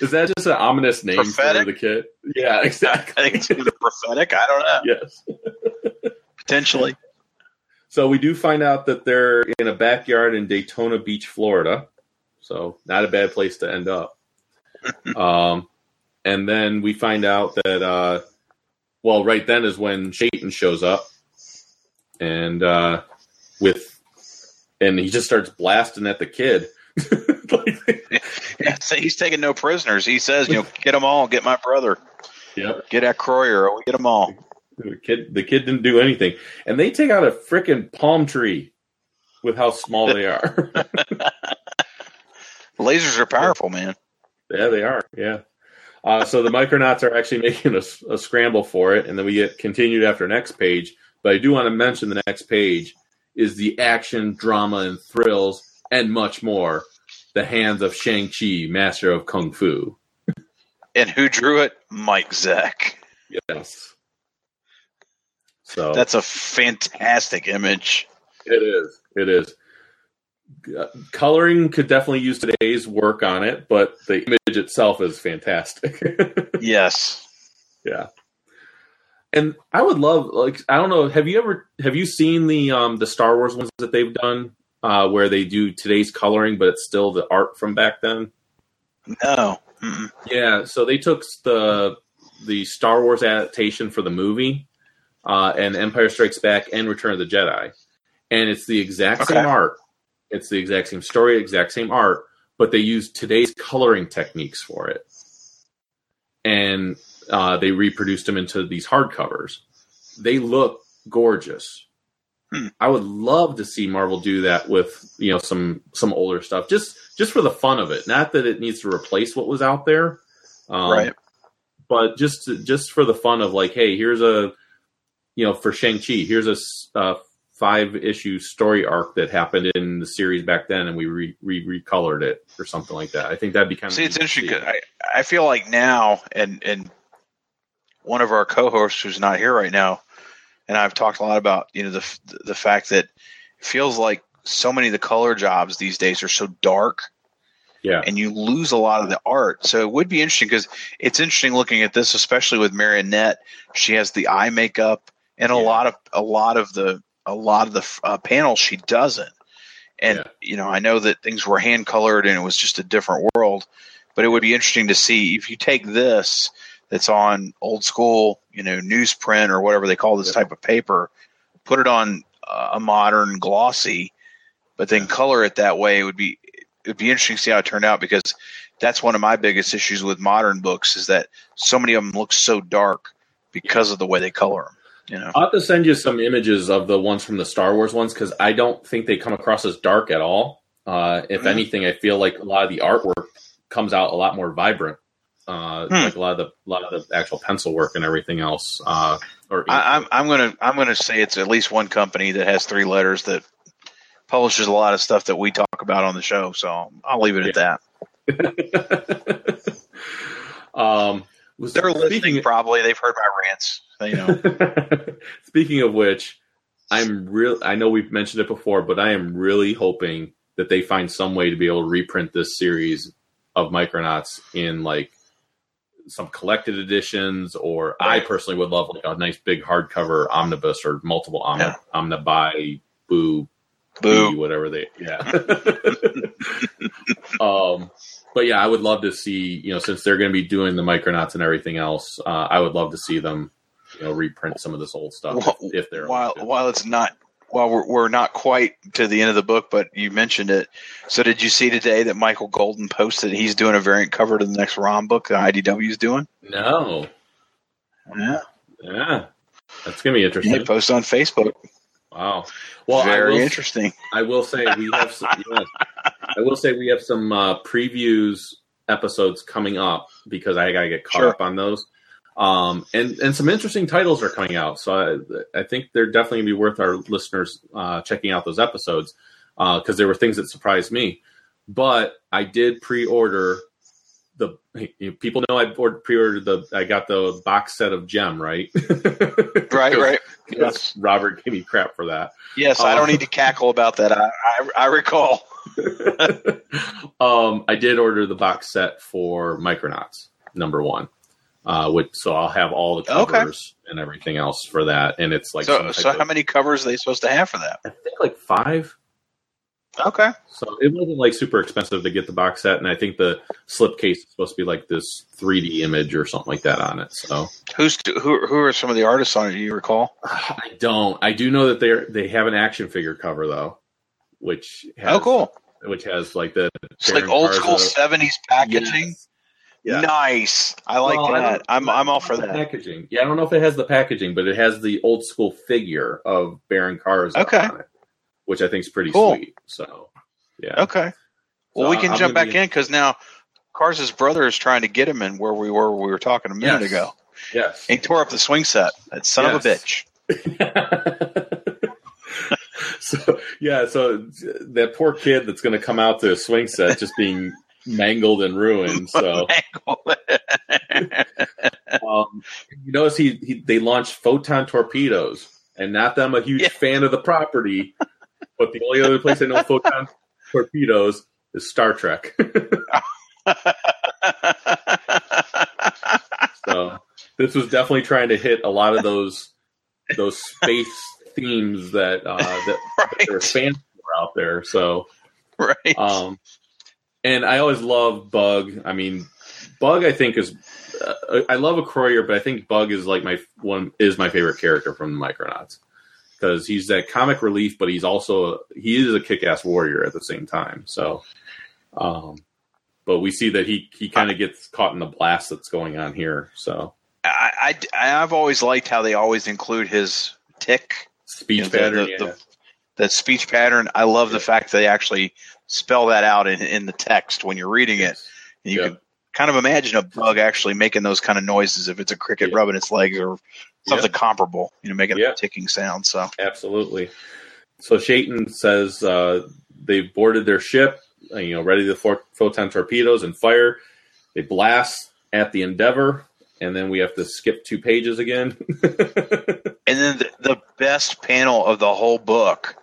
Is that just an ominous name Prophetic? for the kid? Yeah, exactly. I think it's either prophetic. I don't know. yes. Potentially. So we do find out that they're in a backyard in Daytona Beach, Florida. So not a bad place to end up. [laughs] um, and then we find out that, uh, well, right then is when Shaitan shows up, and uh, with, and he just starts blasting at the kid. [laughs] Like- Yeah, so he's taking no prisoners. He says, you know, get them all. Get my brother. yep. Get at Croyer. We get them all. The kid, the kid didn't do anything, and they take out a freaking palm tree with how small they are. [laughs] Lasers are powerful, man. Yeah, they are. Yeah. Uh, so the Micronauts are actually making a scramble for it, and then we get continued after next page. But I do want to mention the next page is the action, drama, and thrills, and much more. The hands of Shang Chi, master of kung fu. And who drew it? Mike Zeck. Yes. So That's a fantastic image. it is. It is. Uh, Coloring could definitely use today's work on it, but the image itself is fantastic. [laughs] Yes. Yeah. And I would love like I don't know, have you ever have you seen the um the Star Wars ones that they've done uh where they do today's coloring but it's still the art from back then? No. Mm-mm. Yeah, so they took the the Star Wars adaptation for the movie uh and Empire Strikes Back and Return of the Jedi. And it's the exact same art. It's the exact same story, exact same art, but they use today's coloring techniques for it. And uh, they reproduced them into these hardcovers. They look gorgeous. Hmm. I would love to see Marvel do that with you know some some older stuff, just just for the fun of it. Not that it needs to replace what was out there, um, right. But just to, just for the fun of like, hey, here's a you know for Shang Chi, here's a uh, five issue story arc that happened in the series back then, and we re, re recolored it or something like that. I think that'd be kind of See, it's interesting. I, I feel like now, and and one of our co-hosts who's not here right now, and I've talked a lot about you know the the fact that it feels like so many of the color jobs these days are so dark, yeah, and you lose a lot of the art. So it would be interesting because it's interesting looking at this, especially with Marionette. She has the eye makeup, and a Yeah. lot of a lot of the a lot of the uh, panels she doesn't. And Yeah. you know, I know that things were hand colored and it was just a different world, but it would be interesting to see if you take this that's on old school, you know, newsprint or whatever they call this type of paper, put it on uh, a modern glossy, but then color it that way. It would be it would be interesting to see how it turned out because that's one of my biggest issues with modern books is that so many of them look so dark because of the way they color them. You know, I'll have to send you some images of the ones from the Star Wars ones because I don't think they come across as dark at all. Uh, if Mhm. anything, I feel like a lot of the artwork comes out a lot more vibrant. Uh, Hmm. Like a lot of the lot of the actual pencil work and everything else. Uh, or I, I'm I'm gonna I'm gonna say it's at least one company that has three letters that publishes a lot of stuff that we talk about on the show. So I'll leave it at that. [laughs] um, was They're listening. speaking, Probably they've heard my rants. You know, [laughs] speaking of which, I'm real. I know we've mentioned it before, but I am really hoping that they find some way to be able to reprint this series of Micronauts in like some collected editions, or I personally would love like a nice big hardcover omnibus or multiple omni- Yeah. omnibuy boo Boo. Whatever they yeah. [laughs] um, but yeah, I would love to see you know since they're going to be doing the Micronauts and everything else, uh, I would love to see them you know reprint some of this old stuff if, if they're while while it's not while we're, we're not quite to the end of the book, but you mentioned it. So did you see today that Michael Golden posted he's doing a variant cover to the next ROM book that IDW is doing? no, Yeah, yeah, that's gonna be interesting he interesting. posted on Facebook. Wow. Well, I Very will, interesting. I will say we have some. [laughs] yes, I will say we have some uh, previews episodes coming up because I gotta get caught Sure. up on those. Um, and and some interesting titles are coming out, so I, I think they're definitely gonna be worth our listeners uh, checking out those episodes because there were things that surprised me. But I did pre-order the. People know I pre-ordered the. I got the box set of Gem, right? [laughs] Right, right. Yes. Robert gave me crap for that. Yes, I Uh, don't need to cackle about that. I I, I recall. [laughs] [laughs] um, I did order the box set for Micronauts number one, uh, which so I'll have all the Okay. covers and everything else for that, and it's like so so type how of- many covers are they supposed to have for that? I think like five. Okay. So it wasn't like super expensive to get the box set, and I think the slipcase is supposed to be like this 3D image or something like that on it. So Who's who? Who are some of the artists on it? Do you recall? [sighs] I don't. I do know that they are they have an action figure cover though, which has, oh, cool. which has like the It's like old school Karza- seventies packaging. Yes. Yeah. Nice. I like Well, that. don't- I'm I'm all for the that. packaging. Yeah, I don't know if it has the packaging, but it has the old school figure of Baron Karza Okay. on it, which I think is pretty Cool. sweet. So, yeah, Okay. Well, So we can I'm jump back be- in because now Cars's brother is trying to get him in where we were. We were talking a minute Yes. ago. yes. He tore up the swing set. That son of a bitch. [laughs] so yeah, so that poor kid that's going to come out to a swing set just being mangled and ruined. So [laughs] [laughs] um, you notice he, he they launched photon torpedoes, and not that I'm a huge Yeah. fan of the property, but the only other place I know photon [laughs] torpedoes is Star Trek. so this was definitely trying to hit a lot of those those space themes that uh, that there are fans out there. So Right. um, and I always love Bug. I mean, Bug. I think is uh, I love Acroyear, but I think Bug is like my one is my favorite character from the Micronauts because he's that comic relief, but he's also he is a kick ass warrior at the same time. So, um, but we see that he he kind of gets caught in the blast that's going on here. So I, I I've always liked how they always include his tick speech You know, pattern, the- yeah. the- that speech pattern. I love the fact that they actually spell that out in, in the text when you're reading it. And you Yeah. can kind of imagine a bug actually making those kind of noises if it's a cricket Yeah. rubbing its legs or something comparable, you know, making Yeah. a ticking sound. So Absolutely. So Shaitan says uh, they've boarded their ship, uh, you know, ready to for- photon torpedoes and fire. They blast at the Endeavor, and then we have to skip two pages again. [laughs] And then the, the best panel of the whole book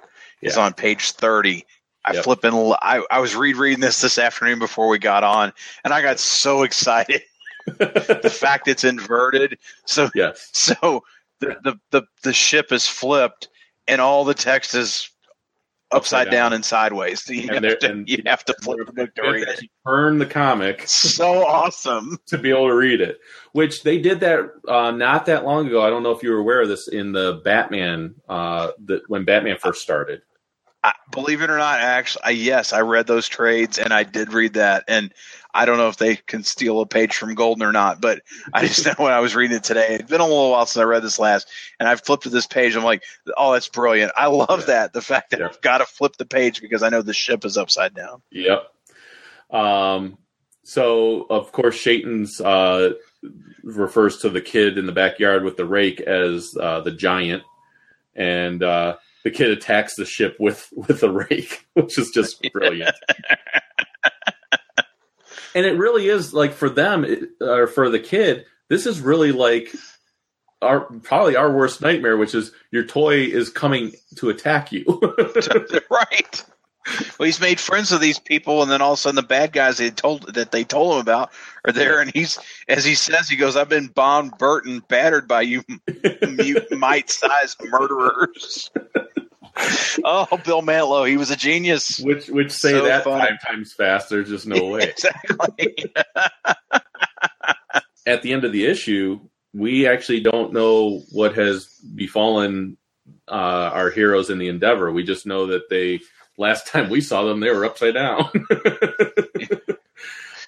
is on page 30. I Yep. flip and l- I, I was rereading this this afternoon before we got on, and I got so excited. [laughs] the [laughs] fact it's inverted. So yes. so the, the, the, the ship is flipped and all the text is upside, Upside down. down. and sideways. So [laughs] you, And have to, and- you have to flip the book to read it. Turn the comic So awesome. to be able to read it, which they did that uh, not that long ago. I don't know if you were aware of this in the Batman, uh, that when Batman first started. I, believe it or not, actually, I, yes, I read those trades and I did read that. And I don't know if they can steal a page from Golden or not, but I just know when I was reading it today, it's been a little while since I read this last, and I've flipped to this page. I'm like, oh, that's brilliant. I love Yeah. that. The fact that Yeah. I've got to flip the page because I know the ship is upside down. Yep. Um, so of course, Shaitan's uh, refers to the kid in the backyard with the rake as uh, the giant, and uh, the kid attacks the ship with with a rake, [laughs] which is just brilliant. and it really is like for them it, or for the kid, this is really like our probably our worst nightmare, which is your toy is coming to attack you. [laughs] [laughs] right. [laughs] well, he's made friends with these people, and then all of a sudden, the bad guys they told that they told him about are there, and he's as he says, he goes, "I've been bombed, Burton, battered by you, [laughs] mute, mite-sized murderers." [laughs] oh, Bill Mantlo, he was a genius. Which which say So that funny. five times fast. There's just no way. exactly. At the end of the issue, we actually don't know what has befallen uh, our heroes in the Endeavor. We just know that they last time we saw them, they were upside down. [laughs]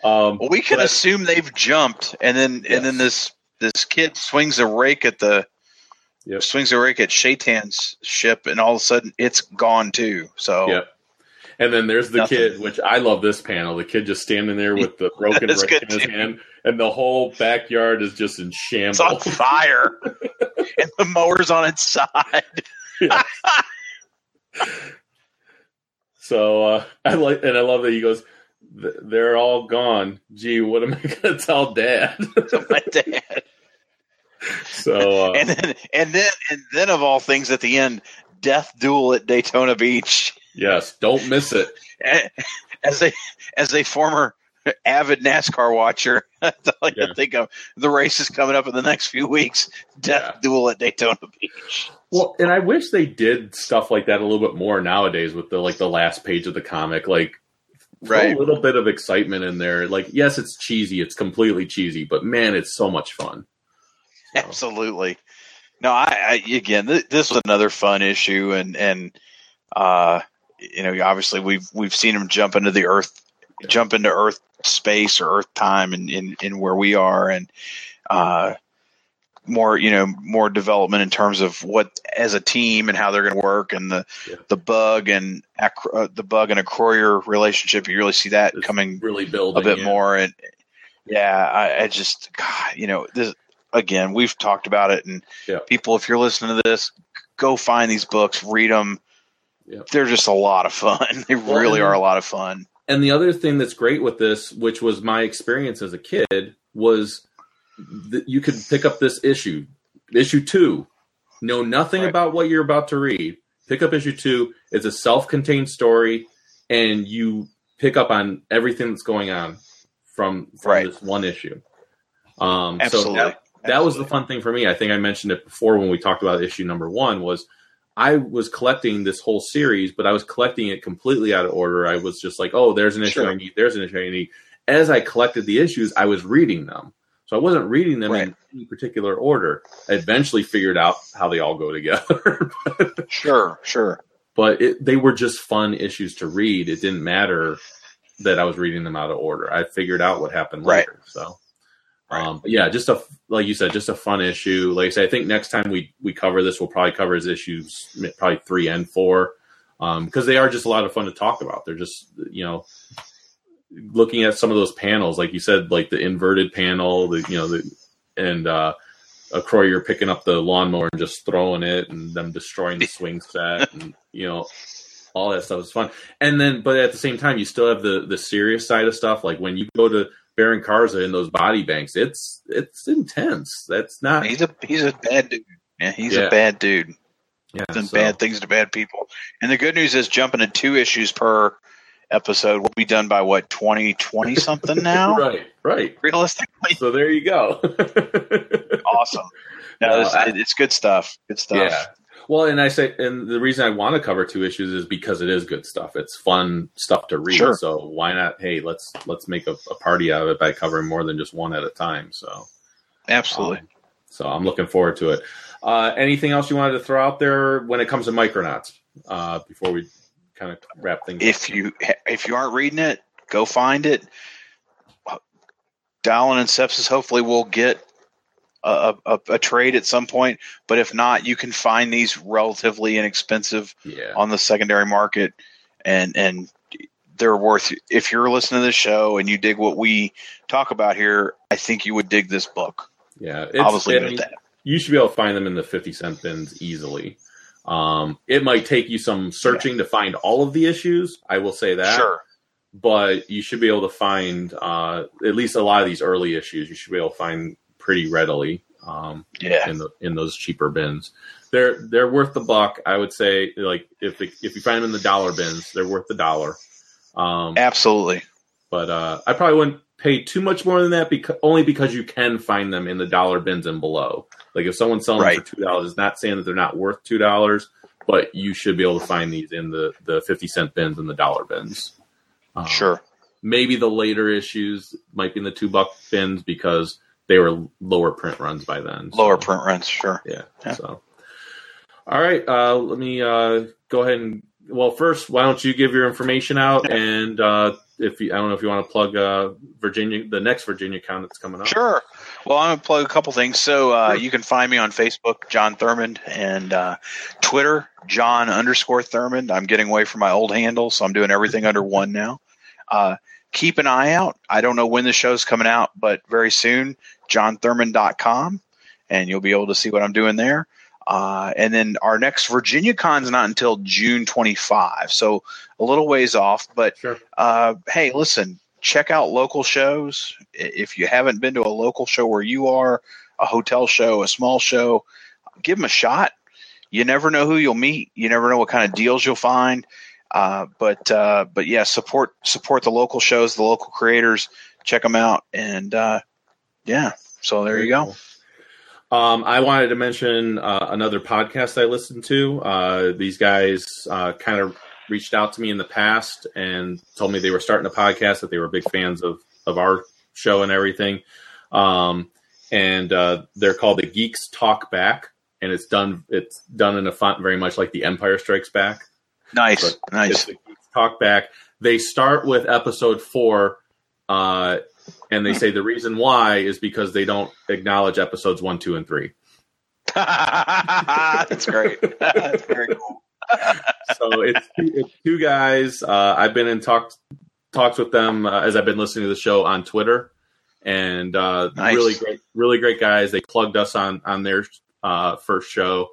um, Well, we can but- assume they've jumped, and then Yes. and then this this kid swings a rake at the Yep. swings a rake at Shaitan's ship, and all of a sudden it's gone too. So Yep. And then there's the Nothing. kid, which I love this panel. The kid just standing there with the [laughs] broken rake in his too. hand, and the whole backyard is just in it's on shambles. fire, [laughs] and the mower's on its side. So uh, [laughs] I like, and I love that he goes, "They're all gone." Gee, what am I [laughs] going to tell Dad? [laughs] to my dad. so uh, And then and then and then of all things, at the end, death duel at Daytona Beach. yes, don't miss it. As a as a former [laughs] avid NASCAR watcher, that's [laughs] all I Yeah. can think of. The race is coming up in the next few weeks. Death Yeah. duel at Daytona Beach. Well, and I wish they did stuff like that a little bit more nowadays with the like the last page of the comic, like Right. a little bit of excitement in there. Like, yes, it's cheesy, it's completely cheesy, but man, it's so much fun. Absolutely. No, I, I again, th- this was another fun issue, and and uh, you know, obviously we've we've seen him jump into the Earth, jump into Earth space or Earth time, and in, in where we are, and uh, more you know more development in terms of what as a team and how they're going to work, and the Yeah. the bug and uh, the bug and Acroyear relationship. You really see that It's coming really building a bit yeah. more and yeah I, I just God, you know this again we've talked about it and Yeah. people if you're listening to this go find these books read them Yeah. they're just a lot of fun [laughs] they Well, really are a lot of fun And the other thing that's great with this, which was my experience as a kid, was that you could pick up this issue, issue two, know nothing Right. about what you're about to read. Pick up issue two. It's a self-contained story, and you pick up on everything that's going on from, from Right. this one issue. Um, absolutely So that, that was the fun thing for me. I think I mentioned it before when we talked about issue number one. Was I was collecting this whole series, but I was collecting it completely out of order. I was just like, oh, there's an issue Sure. I need. There's an issue I need. As I collected the issues, I was reading them. So I wasn't reading them Right. in any particular order. I eventually figured out how they all go together. [laughs] sure sure but it, they were just fun issues to read. It didn't matter that I was reading them out of order. I figured out what happened Right. later. So, Right. um, but yeah, just a like you said, just a fun issue. Like I said, I think next time we we cover this, we'll probably cover his issues probably three and four because they are just a lot of fun to talk about. They're just you know looking at some of those panels, like you said, like the inverted panel, the you know the and uh, Acroyear picking up the lawnmower and just throwing it, and them destroying the swing set, and you know all that stuff is fun. And then, but at the same time, you still have the the serious side of stuff. Like when you go to Baron Karza in those body banks, it's it's intense. That's not he's a he's a bad dude yeah he's Yeah. a bad dude yeah, done so- bad things to bad people and the good news is jumping to two issues per episode will be done by what 2020 something [laughs] now right, right. realistically So there you go. [laughs] awesome. No, No, this, I- it's good stuff. Good stuff. Yeah. Well, and I say, and the reason I want to cover two issues is because it is good stuff. It's fun stuff to read. Sure. So why not? Hey, let's let's make a, a party out of it by covering more than just one at a time. So, Absolutely. um, so I'm looking forward to it. Uh, anything else you wanted to throw out there when it comes to Micronauts uh, before we kind of wrap things? up? if you if you aren't reading it, go find it. Dallin and Sepsis hopefully will get a, a, a trade at some point, but if not, you can find these relatively inexpensive yeah, on the secondary market, and and they're worth. If you're listening to this show and you dig what we talk about here, I think you would dig this book. yeah. I'll just leave it at that. you should be able to find them in the 50 cent bins easily. Um, it might take you some searching to find all of the issues. I will say that. Sure. But you should be able to find uh, at least a lot of these early issues. You should be able to find pretty readily. Um, Yeah. in the in those cheaper bins. They're they're worth the buck. I would say like if if you find them in the dollar bins, they're worth the dollar. Um, Absolutely. but uh, I probably wouldn't pay too much more than that because only because you can find them in the dollar bins and below. Like if someone's selling them Right. for two dollars, it's not saying that they're not worth two dollars, but you should be able to find these in the the fifty cent bins and the dollar bins. Um, Sure. maybe the later issues might be in the two buck bins because they were lower print runs by then. Lower print runs. Sure. Yeah. Yeah. So, all right. Uh, let me uh, go ahead and well, first, why don't you give your information out and uh, if you, I don't know if you want to plug uh, Virginia, the next Virginia con that's coming up. Sure. Well, I'm gonna plug a couple things. So uh, you can find me on Facebook, John Thurmond, and uh, Twitter, John underscore Thurmond. I'm getting away from my old handle, so I'm doing everything under one now. Uh, keep an eye out. I don't know when the show's coming out, but very soon, johnthurmond.com, and you'll be able to see what I'm doing there. Uh, and then our next Virginia Con's not until June 25, so a little ways off. But Sure. uh, hey, listen, check out local shows. If you haven't been to a local show where you are, a hotel show, a small show, give them a shot. You never know who you'll meet. You never know what kind of deals you'll find. Uh, but uh, but yeah, support support the local shows, the local creators. Check them out, and uh, yeah. So there you go. Um, I wanted to mention uh, another podcast I listened to. Uh, these guys uh, kind of reached out to me in the past and told me they were starting a podcast that they were big fans of of our show and everything. Um, and uh, they're called the Geeks Talk Back, and it's done it's done in a font very much like the Empire Strikes Back. Nice, But nice. Talk Back. They start with episode four, uh, and they say the reason why is because they don't acknowledge episodes one, two, and three. [laughs] That's great. [laughs] That's very cool. so it's it's two guys. Uh, I've been in talks talks with them uh, as I've been listening to the show on Twitter, and uh, Nice. really great, really great guys. They plugged us on on their uh, first show,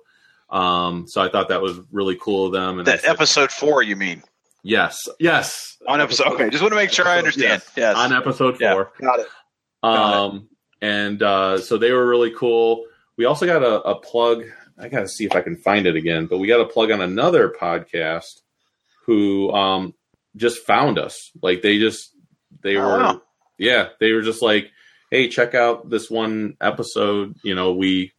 um, so I thought that was really cool of them. And That said, episode four, you mean? Yes, yes, On episode. Okay, just want to make sure I understand. Yes. on episode Yeah, four. got it. Got Um, and uh, so they were really cool. We also got a, a plug. I got to see if I can find it again, but we got a plug on another podcast who um, just found us. Like they just they Oh, were wow. yeah they were just like hey check out this one episode. You know we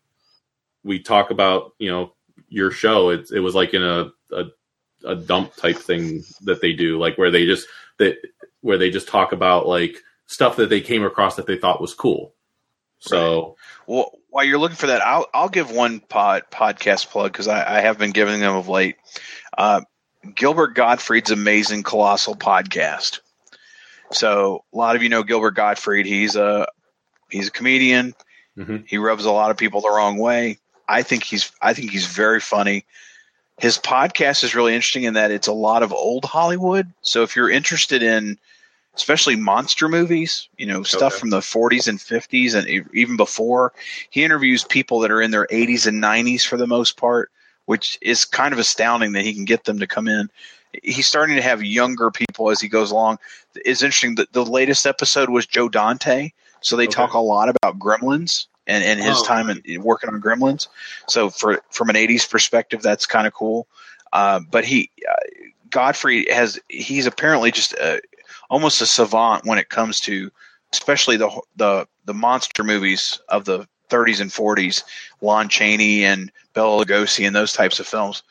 we talk about you know your show. It it was like in a a, a dump type thing that they do, like where they just that where they just talk about like stuff that they came across that they thought was cool. So Well, while you're looking for that, I'll I'll give one pod podcast plug because I, I have been giving them of late. Uh, Gilbert Gottfried's amazing colossal podcast. So a lot of you know Gilbert Gottfried. He's a he's a comedian. Mhm. He rubs a lot of people the wrong way. I think he's I think he's very funny. His podcast is really interesting in that it's a lot of old Hollywood. So if you're interested in especially monster movies, you know, stuff Okay. from the 40s and 50s and even before. He interviews people that are in their 80s and 90s for the most part, which is kind of astounding that he can get them to come in. He's starting to have younger people as he goes along. It's interesting that the latest episode was Joe Dante, so they Okay. talk a lot about Gremlins and, and his Oh. time in, in working on Gremlins. So for from an 80s perspective, that's kind of cool. Uh, but he uh, Gottfried has he's apparently just a, almost a savant when it comes to especially the the the monster movies of the 30s and 40s, Lon Chaney and Bela Lugosi and those types of films.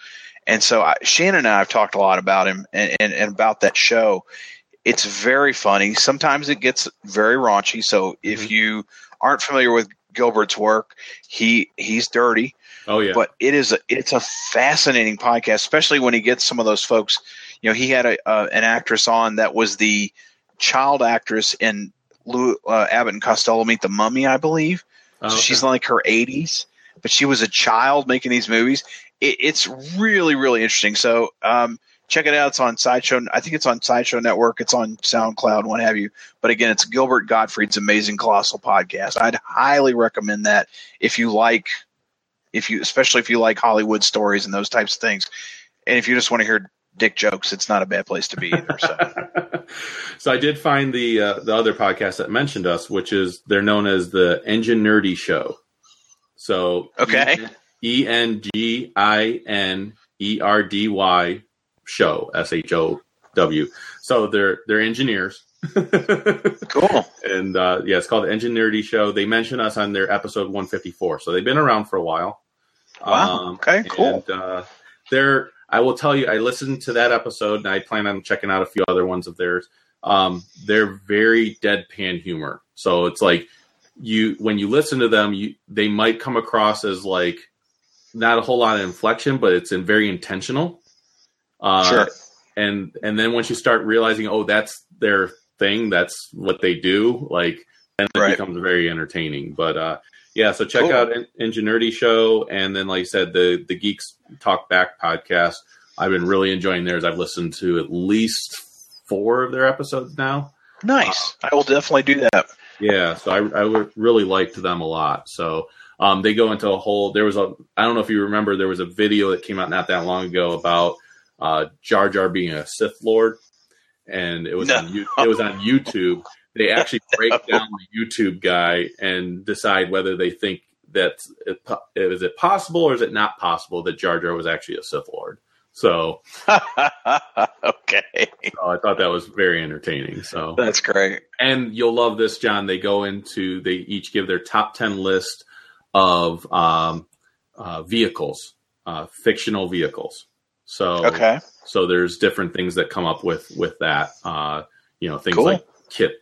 And so I, Shannon and I have talked a lot about him and, and, and about that show. It's very funny. Sometimes it gets very raunchy. So if Mhm. you aren't familiar with Gilbert's work, he he's dirty oh yeah, but it is a, it's a fascinating podcast, especially when he gets some of those folks. You know, he had a, uh, an actress on that was the child actress in Lou, uh, Abbott and Costello Meet the Mummy, I believe. Oh, So she's in like her 80s, but she was a child making these movies. It, it's really, really interesting. So um, check it out. It's on Sideshow. I think it's on Sideshow Network. It's on SoundCloud, what have you. But again, it's Gilbert Gottfried's Amazing Colossal Podcast. I'd highly recommend that if you like, if you, especially if you like Hollywood stories and those types of things, and if you just want to hear dick jokes, it's not a bad place to be either. So [laughs] so I did find the uh, the other podcast that mentioned us, which is they're known as the Enginerdy Show. So Okay. E N G I N E R D Y show S H O W. So they're they're engineers. [laughs] Cool. and uh, yeah, it's called the Enginerdy Show. They mention us on their episode 154, so they've been around for a while. Wow. okay. Cool. And, uh, they're, I will tell you, I listened to that episode, and I plan on checking out a few other ones of theirs. Um, they're very deadpan humor, so it's like you when you listen to them, you they might come across as like not a whole lot of inflection, but it's in very intentional. Uh, Sure. and and then once you start realizing, oh, that's their thing, that's what they do, like then it Right. becomes very entertaining. But uh, yeah, so check Cool. out En- Enginerdy Show, and then like I said, the the Geeks Talk Back podcast. I've been really enjoying theirs. I've listened to at least four of their episodes now. Nice. I will definitely do that. Yeah, so I, I really liked them a lot. So um, they go into a whole. There was a. I don't know if you remember. There was a video that came out not that long ago about uh, Jar Jar being a Sith Lord, and it was No. on it was on YouTube. They actually [laughs] break down the YouTube guy and decide whether they think that it, is it possible or is it not possible that Jar Jar was actually a Sith Lord. So, [laughs] okay. so I thought that was very entertaining. So That's great. and you'll love this, John. They go into they each give their top ten list of um, uh, vehicles, uh, fictional vehicles. So Okay. so there's different things that come up with with that. Uh, you know, things Cool. like KITT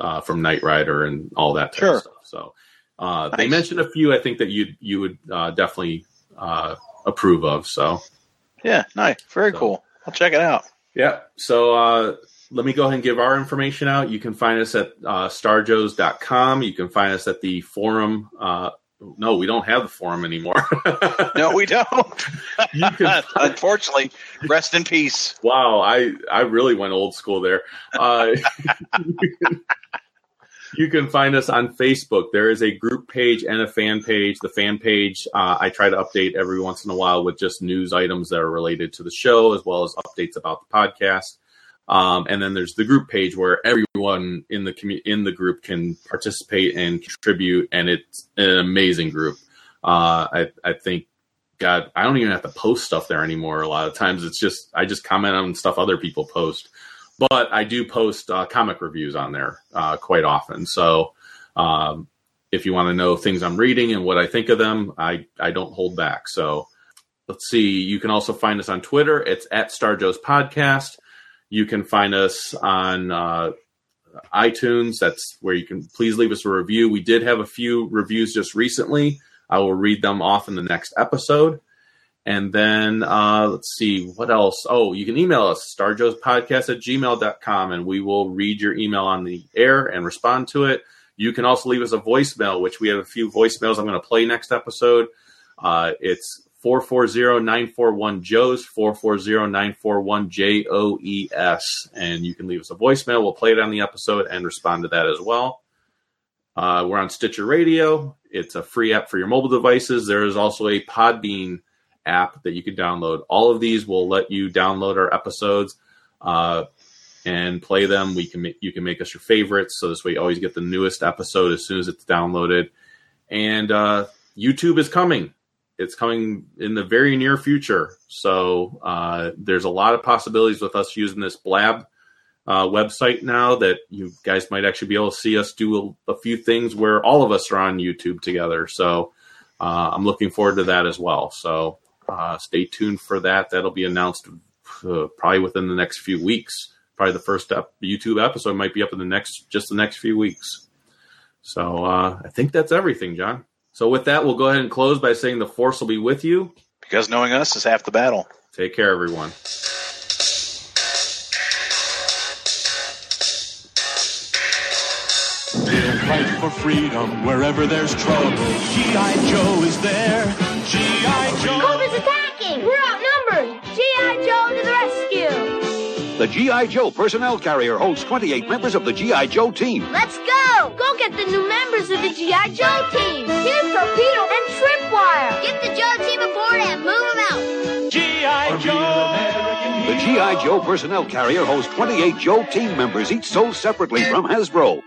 uh, from Knight Rider and all that type Sure. of stuff. So uh, they mentioned a few. I think that you you would uh, definitely uh, approve of. So Yeah. Nice. Very So- cool. I'll check it out. Yeah. So uh, let me go ahead and give our information out. You can find us at uh, starjoes.com. You can find us at the forum. No, we don't have the forum anymore. [laughs] No, we don't. [laughs] Unfortunately, rest in peace. wow, I, I really went old school there. Uh, you, [laughs] can, you can find us on Facebook. There is a group page and a fan page. The fan page, uh, I try to update every once in a while with just news items that are related to the show, as well as updates about the podcast. Um, and then there's the group page where everyone in the commu- in the group can participate and contribute, and it's an amazing group. Uh, I I think, God, I don't even have to post stuff there anymore. A lot of times, it's just I just comment on stuff other people post, but I do post uh, comic reviews on there uh, quite often. So. Um, if you want to know things I'm reading and what I think of them, I, I don't hold back. So let's see. You can also find us on Twitter. It's at Star Joe's Podcast. You can find us on uh, iTunes. That's where you can please leave us a review. We did have a few reviews just recently. I will read them off in the next episode. And then uh, let's see what else. Oh, you can email us, starjoespodcast at gmail.com, and we will read your email on the air and respond to it. You can also leave us a voicemail, which we have a few voicemails I'm going to play next episode. Uh, it's 440-941-JOES, 440-941-J-O-E-S. And you can leave us a voicemail. We'll play it on the episode and respond to that as well. Uh, we're on Stitcher Radio. It's a free app for your mobile devices. There is also a Podbean app that you can download. All of these will let you download our episodes uh, and play them. We can you can make us your favorites, so this way you always get the newest episode as soon as it's downloaded. And uh, YouTube is coming. It's coming in the very near future. So uh, there's a lot of possibilities with us using this Blab uh, website now that you guys might actually be able to see us do a, a few things where all of us are on YouTube together. So uh, I'm looking forward to that as well. So uh, stay tuned for that. That'll be announced uh, probably within the next few weeks. Probably the first ep- YouTube episode might be up in the next just the next few weeks. So uh, I think that's everything, John. So with that, we'll go ahead and close by saying the force will be with you. Because knowing us is half the battle. Take care, everyone. Fight for freedom wherever there's trouble. G.I. Joe is there. G.I. Joe. Cobra's attacking! We're outnumbered! G.I. Joe to the rescue! The G.I. Joe personnel carrier holds 28 members of the G.I. Joe team. Let's go! Go get the new members of the G.I. Joe team! Here's Torpedo and Tripwire! Get the Joe team aboard and move them out! G.I. Joe. The G.I. Joe personnel carrier holds 28 Joe team members, each sold separately from Hasbro.